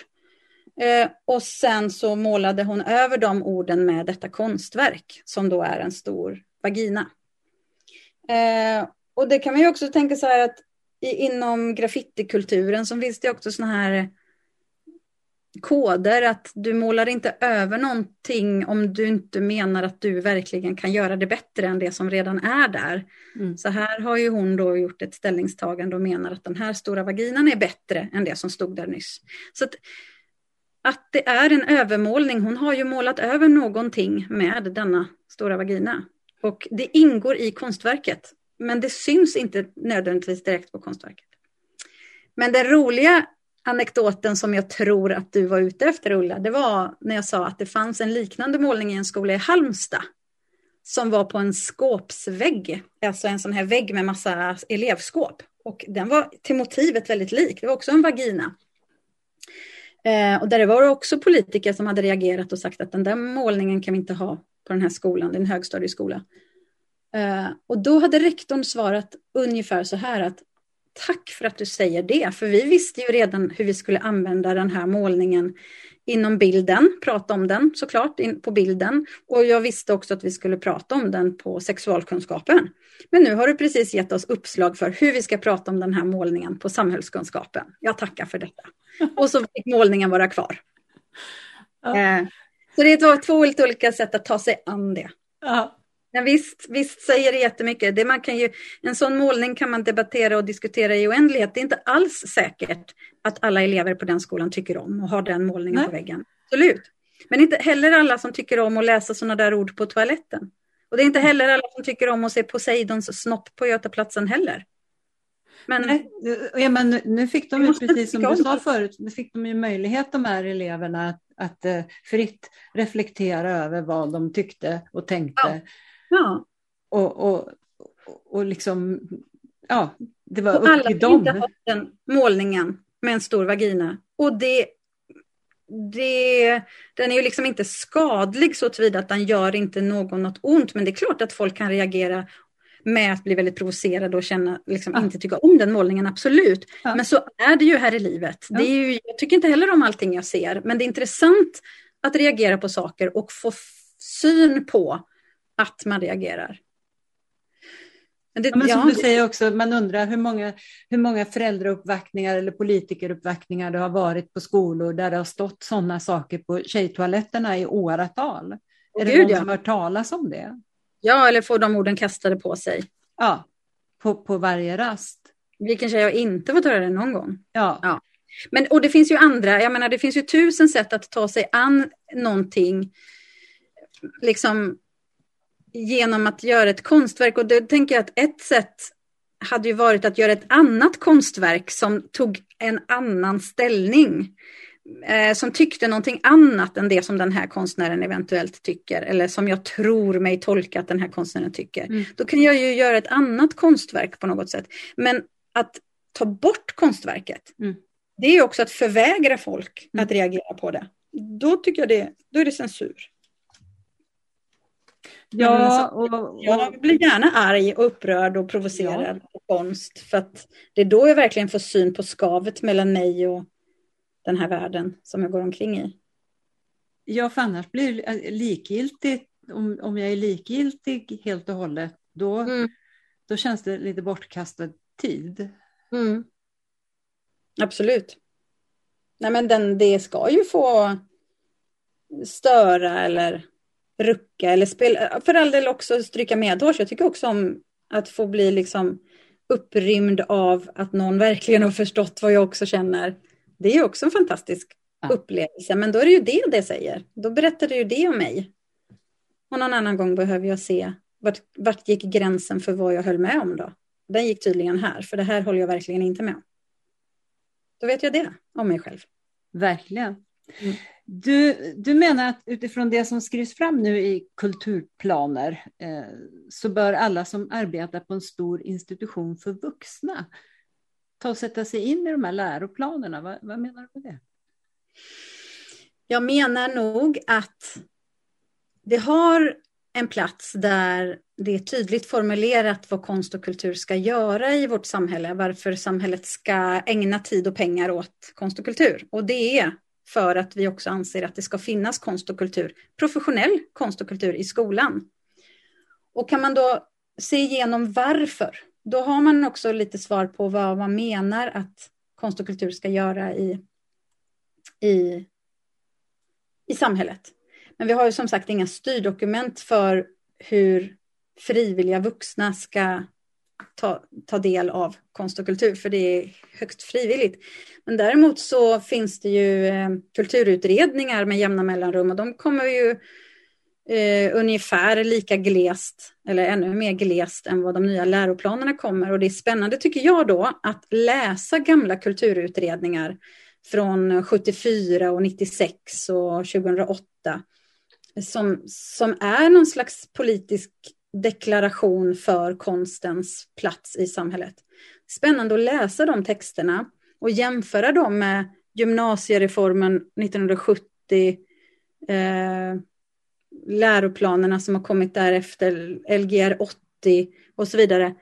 Eh, och sen så målade hon över de orden med detta konstverk som då är en stor vagina. Eh, och det kan man ju också tänka så här att inom graffitikulturen så finns det också sådana här koder att du målar inte över någonting om du inte menar att du verkligen kan göra det bättre än det som redan är där. Mm. Så här har ju hon då gjort ett ställningstagande och menar att den här stora vaginan är bättre än det som stod där nyss. Så att, att det är en övermålning, hon har ju målat över någonting med denna stora vagina. Och det ingår i konstverket, men det syns inte nödvändigtvis direkt på konstverket. Men den roliga anekdoten som jag tror att du var ute efter Ulla, det var när jag sa att det fanns en liknande målning i en skola i Halmstad som var på en skåpsvägg, alltså en sån här vägg med massa elevskåp. Och den var till motivet väldigt lik, det var också en vagina. Eh, och där det var också politiker som hade reagerat och sagt att den där målningen kan vi inte ha på den här skolan, det är en högstadieskola. Eh, och då hade rektorn svarat ungefär så här att tack för att du säger det, för vi visste ju redan hur vi skulle använda den här målningen inom bilden, prata om den såklart in på bilden. Och jag visste också att vi skulle prata om den på sexualkunskapen. Men nu har du precis gett oss uppslag för hur vi ska prata om den här målningen på samhällskunskapen. Jag tackar för detta. Och så fick målningen vara kvar. Ja. Eh, så det var två olika sätt att ta sig an det. Ja. Ja, visst, visst säger det jättemycket. Det man kan ju, en sån målning kan man debattera och diskutera i oändlighet. Det är inte alls säkert att alla elever på den skolan tycker om och har den målningen Nej. på väggen. Absolut. Men inte heller alla som tycker om att läsa sådana där ord på toaletten. Och det är inte heller alla som tycker om att se Poseidons snopp på Götaplatsen heller. Men, Nej, ja, men nu fick de ju precis som du sa förut, nu fick de ju möjlighet de här eleverna att, att uh, fritt reflektera över vad de tyckte och tänkte. Ja. Ja. Och, och, och liksom, ja, det var och upp till dem. Alla har den målningen med en stor vagina. Och det, det, den är ju liksom inte skadlig så tillvida att den gör inte någon något ont. Men det är klart att folk kan reagera med att bli väldigt provocerade och känna, liksom, ja. inte tycka om den målningen, absolut. Ja. Men så är det ju här i livet. Ja. Det är ju, jag tycker inte heller om allting jag ser, men det är intressant att reagera på saker och få syn på att man reagerar. Men, det, ja, men som ja, du säger också, man undrar hur många, hur många föräldrauppvaktningar eller politikeruppvaktningar det har varit på skolor där det har stått sådana saker på tjejtoaletterna i åratal. Är det Gud, någon ja. som har hört talas om det? Ja, eller får de orden kastade på sig. Ja, på, på varje rast. Vilken tjej har inte fått höra det någon gång? Ja. ja. Men, och det finns ju andra, jag menar det finns ju tusen sätt att ta sig an någonting. Liksom genom att göra ett konstverk. Och då tänker jag att ett sätt hade ju varit att göra ett annat konstverk som tog en annan ställning. Eh, som tyckte någonting annat än det som den här konstnären eventuellt tycker. Eller som jag tror mig tolka att den här konstnären tycker. Mm. Då kan jag ju göra ett annat konstverk på något sätt. Men att ta bort konstverket, mm. det är också att förvägra folk mm. att reagera på det. Då tycker jag det, då är det censur. Ja, och, och, jag blir gärna arg och upprörd och provocerad ja. på konst. För att det är då jag verkligen får syn på skavet mellan mig och den här världen som jag går omkring i. Ja, för annars blir det likgiltigt. Om, om jag är likgiltig helt och hållet, då, mm. då känns det lite bortkastad tid. Mm. Absolut. Nej, men den, det ska ju få störa eller rucka eller spela, för all del också stryka medhårs. Jag tycker också om att få bli liksom upprymd av att någon verkligen har förstått vad jag också känner. Det är också en fantastisk ja. upplevelse, men då är det ju det det säger. Då berättar det ju det om mig. Och någon annan gång behöver jag se vart, vart gick gränsen för vad jag höll med om då? Den gick tydligen här, för det här håller jag verkligen inte med om. Då vet jag det om mig själv. Verkligen. Mm. Du, du menar att utifrån det som skrivs fram nu i kulturplaner eh, så bör alla som arbetar på en stor institution för vuxna ta och sätta sig in i de här läroplanerna. vad, vad menar du med det? Jag menar nog att det har en plats där det är tydligt formulerat vad konst och kultur ska göra i vårt samhälle, varför samhället ska ägna tid och pengar åt konst och kultur. Och det är för att vi också anser att det ska finnas konst och kultur, professionell konst och kultur i skolan. Och kan man då se igenom varför, då har man också lite svar på vad man menar att konst och kultur ska göra i, i, i samhället. Men vi har ju som sagt inga styrdokument för hur frivilliga vuxna ska ta, ta del av konst och kultur, för det är högst frivilligt. Men däremot så finns det ju eh, kulturutredningar med jämna mellanrum och de kommer ju eh, ungefär lika glest, eller ännu mer glest än vad de nya läroplanerna kommer. Och det är spännande tycker jag då att läsa gamla kulturutredningar från 74 och 96 och 2008 som, som är någon slags politisk deklaration för konstens plats i samhället. Spännande att läsa de texterna och jämföra dem med gymnasiereformen 1970, eh, läroplanerna som har kommit därefter, Lgr 80 och så vidare.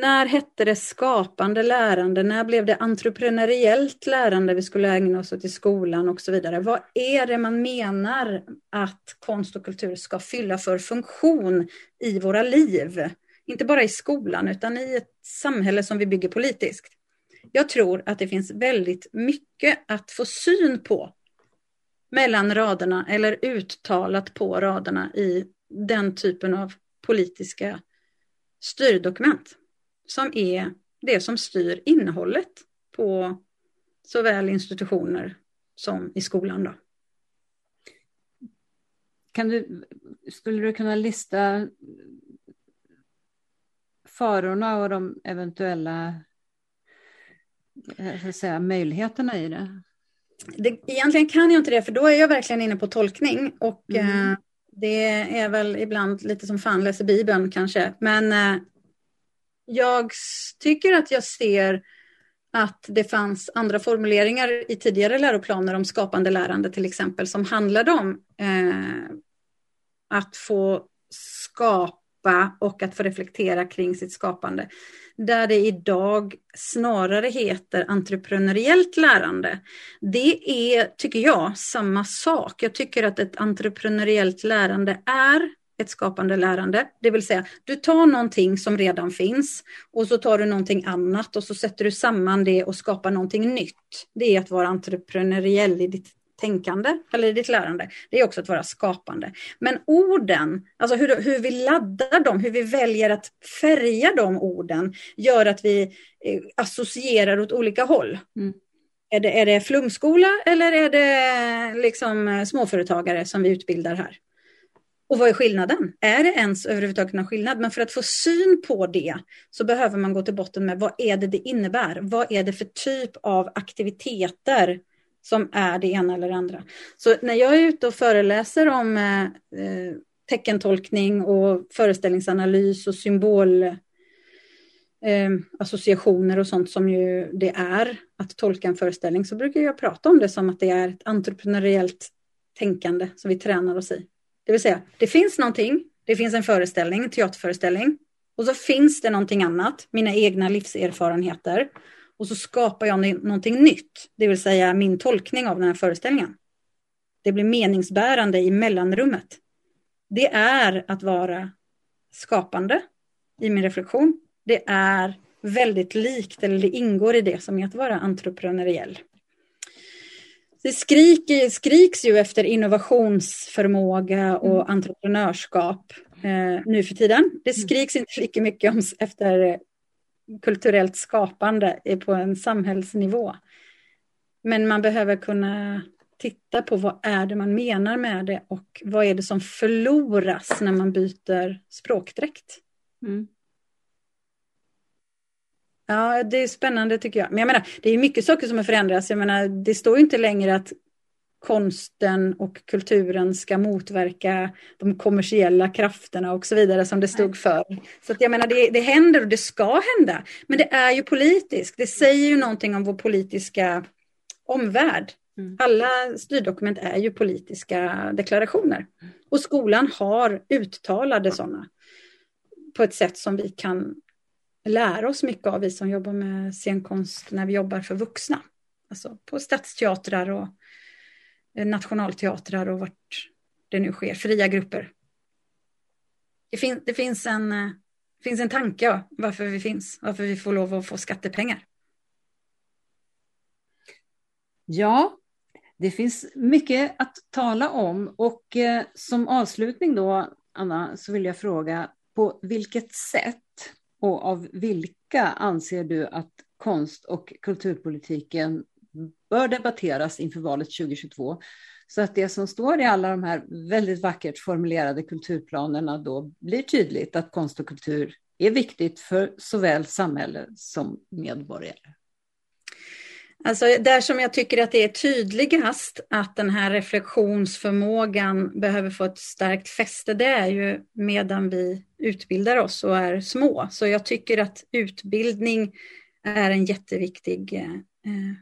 När hette det skapande lärande? När blev det entreprenöriellt lärande vi skulle ägna oss åt i skolan och så vidare? Vad är det man menar att konst och kultur ska fylla för funktion i våra liv? Inte bara i skolan utan i ett samhälle som vi bygger politiskt. Jag tror att det finns väldigt mycket att få syn på mellan raderna eller uttalat på raderna i den typen av politiska styrdokument som är det som styr innehållet på såväl institutioner som i skolan. Då. Kan du, skulle du kunna lista farorna och de eventuella eh, säga, möjligheterna i det? det? Egentligen kan jag inte det, för då är jag verkligen inne på tolkning. Och mm. eh, det är väl ibland lite som fan läser Bibeln kanske. Men eh, jag tycker att jag ser att det fanns andra formuleringar i tidigare läroplaner om skapande lärande till exempel som handlade om eh, att få skapa och att få reflektera kring sitt skapande. Där det idag snarare heter entreprenöriellt lärande. Det är, tycker jag, samma sak. Jag tycker att ett entreprenöriellt lärande är ett skapande lärande. Det vill säga, du tar någonting som redan finns och så tar du någonting annat och så sätter du samman det och skapar någonting nytt. Det är att vara entreprenöriell i ditt tänkande eller i ditt lärande. Det är också att vara skapande. Men orden, alltså hur, hur vi laddar dem, hur vi väljer att färga de orden gör att vi eh, associerar åt olika håll. Mm. Är det, är det flumskola eller är det liksom småföretagare som vi utbildar här? Och vad är skillnaden? Är det ens överhuvudtaget någon skillnad? Men för att få syn på det så behöver man gå till botten med vad är det det innebär? Vad är det för typ av aktiviteter som är det ena eller det andra? Så när jag är ute och föreläser om eh, eh teckentolkning och föreställningsanalys och symbolassociationer eh, och sånt som ju det är att tolka en föreställning så brukar jag prata om det som att det är ett entreprenöriellt tänkande som vi tränar oss i. Det vill säga, det finns någonting, det finns en föreställning, en teaterföreställning. Och så finns det någonting annat, mina egna livserfarenheter. Och så skapar jag någonting nytt, det vill säga min tolkning av den här föreställningen. Det blir meningsbärande i mellanrummet. Det är att vara skapande i min reflektion. Det är väldigt likt, eller det ingår i det som är att vara entreprenöriell. Det skriker, skriks ju efter innovationsförmåga och mm. entreprenörskap eh, nu för tiden. Det mm. skriks inte lika mycket om, efter kulturellt skapande på en samhällsnivå. Men man behöver kunna titta på vad är det man menar med det och vad är det som förloras när man byter språkdräkt. Mm. Ja, det är spännande tycker jag. Men jag menar, det är mycket saker som har förändrats. Jag menar, det står inte längre att konsten och kulturen ska motverka de kommersiella krafterna och så vidare som det stod för. Så att jag menar, det, det händer och det ska hända. Men det är ju politiskt. Det säger ju någonting om vår politiska omvärld. Mm. Alla styrdokument är ju politiska deklarationer. Och skolan har uttalade sådana på ett sätt som vi kan lära oss mycket av, vi som jobbar med scenkonst när vi jobbar för vuxna. Alltså på stadsteatrar och eh, nationalteatrar och vart det nu sker, fria grupper. Det, fin det finns, en, det finns en tanke varför vi finns, varför vi får lov att få skattepengar. Ja, det finns mycket att tala om och eh, som avslutning då, Anna, så vill jag fråga på vilket sätt och av vilka anser du att konst och kulturpolitiken bör debatteras inför valet 2022? Så att det som står i alla de här väldigt vackert formulerade kulturplanerna då blir tydligt att konst och kultur är viktigt för såväl samhälle som medborgare. Alltså där som jag tycker att det är tydligast att den här reflektionsförmågan behöver få ett starkt fäste, det är ju medan vi utbildar oss och är små. Så jag tycker att utbildning är en jätteviktig eh, eh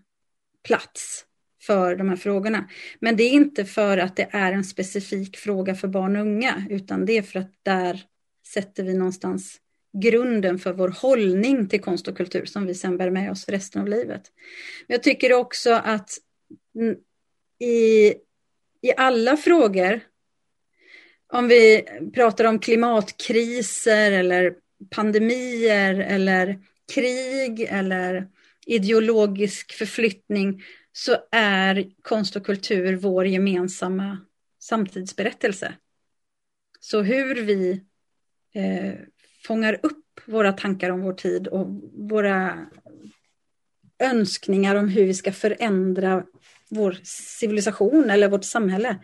plats för de här frågorna. Men det är inte för att det är en specifik fråga för barn och unga, utan det är för att där sätter vi någonstans grunden för vår hållning till konst och kultur som vi sen bär med oss resten av livet. Jag tycker också att i, i alla frågor, om vi pratar om klimatkriser eller pandemier eller krig eller ideologisk förflyttning, så är konst och kultur vår gemensamma samtidsberättelse. Så hur vi eh, fångar upp våra tankar om vår tid och våra önskningar om hur vi ska förändra vår civilisation eller vårt samhälle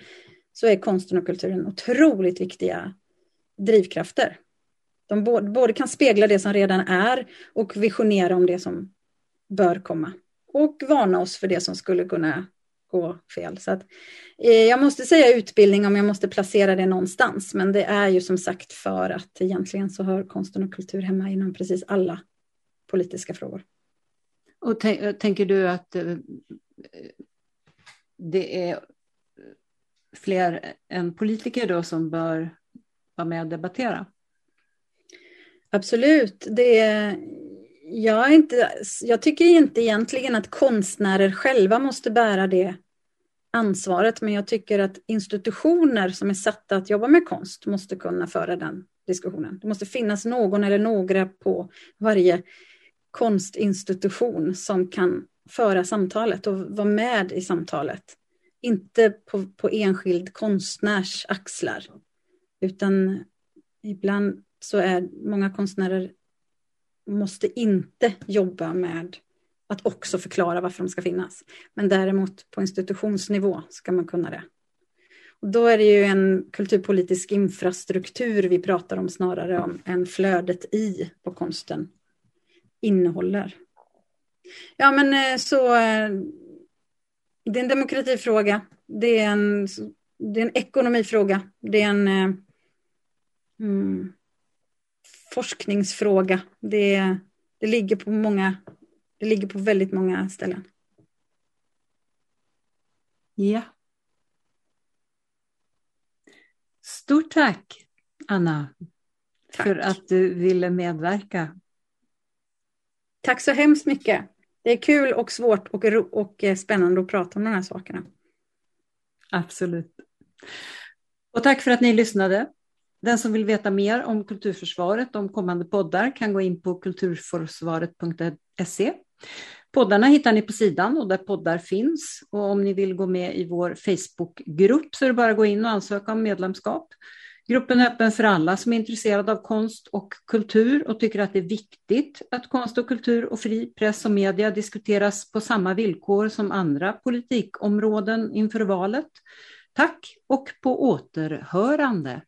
så är konsten och kulturen otroligt viktiga drivkrafter. De både kan spegla det som redan är och visionera om det som bör komma. Och varna oss för det som skulle kunna gå fel. Så att, eh, jag måste säga utbildning om jag måste placera det någonstans. Men det är ju som sagt för att egentligen så hör konsten och kultur hemma inom precis alla politiska frågor. Och tänker du att eh, det är fler än politiker då som bör vara med och debattera? Absolut. Det jag, inte, jag tycker inte egentligen att konstnärer själva måste bära det ansvaret, men jag tycker att institutioner som är satta att jobba med konst måste kunna föra den diskussionen. Det måste finnas någon eller några på varje konstinstitution som kan föra samtalet och vara med i samtalet. Inte på, på enskild konstnärs axlar, utan ibland så är många konstnärer måste inte jobba med att också förklara varför de ska finnas. Men däremot på institutionsnivå ska man kunna det. Och då är det ju en kulturpolitisk infrastruktur vi pratar om snarare om än flödet i vad konsten innehåller. Ja men eh, så eh, det är en demokratifråga. Det är en, det är en ekonomifråga. Det är en eh, mm, forskningsfråga. Det, det, ligger på många, det ligger på väldigt många ställen. Ja. Stort tack, Anna, tack. för att du ville medverka. Tack så hemskt mycket. Det är kul och svårt och, och eh, spännande att prata om de här sakerna. Absolut. Och tack för att ni lyssnade. Den som vill veta mer om kulturförsvaret, om kommande poddar, kan gå in på kulturförsvaret.se. Poddarna hittar ni på sidan och där poddar finns. Och om ni vill gå med i vår Facebookgrupp så är det bara att gå in och ansöka om medlemskap. Gruppen är öppen för alla som är intresserade av konst och kultur och tycker att det är viktigt att konst och kultur och fri press och media diskuteras på samma villkor som andra politikområden inför valet. Tack och på återhörande.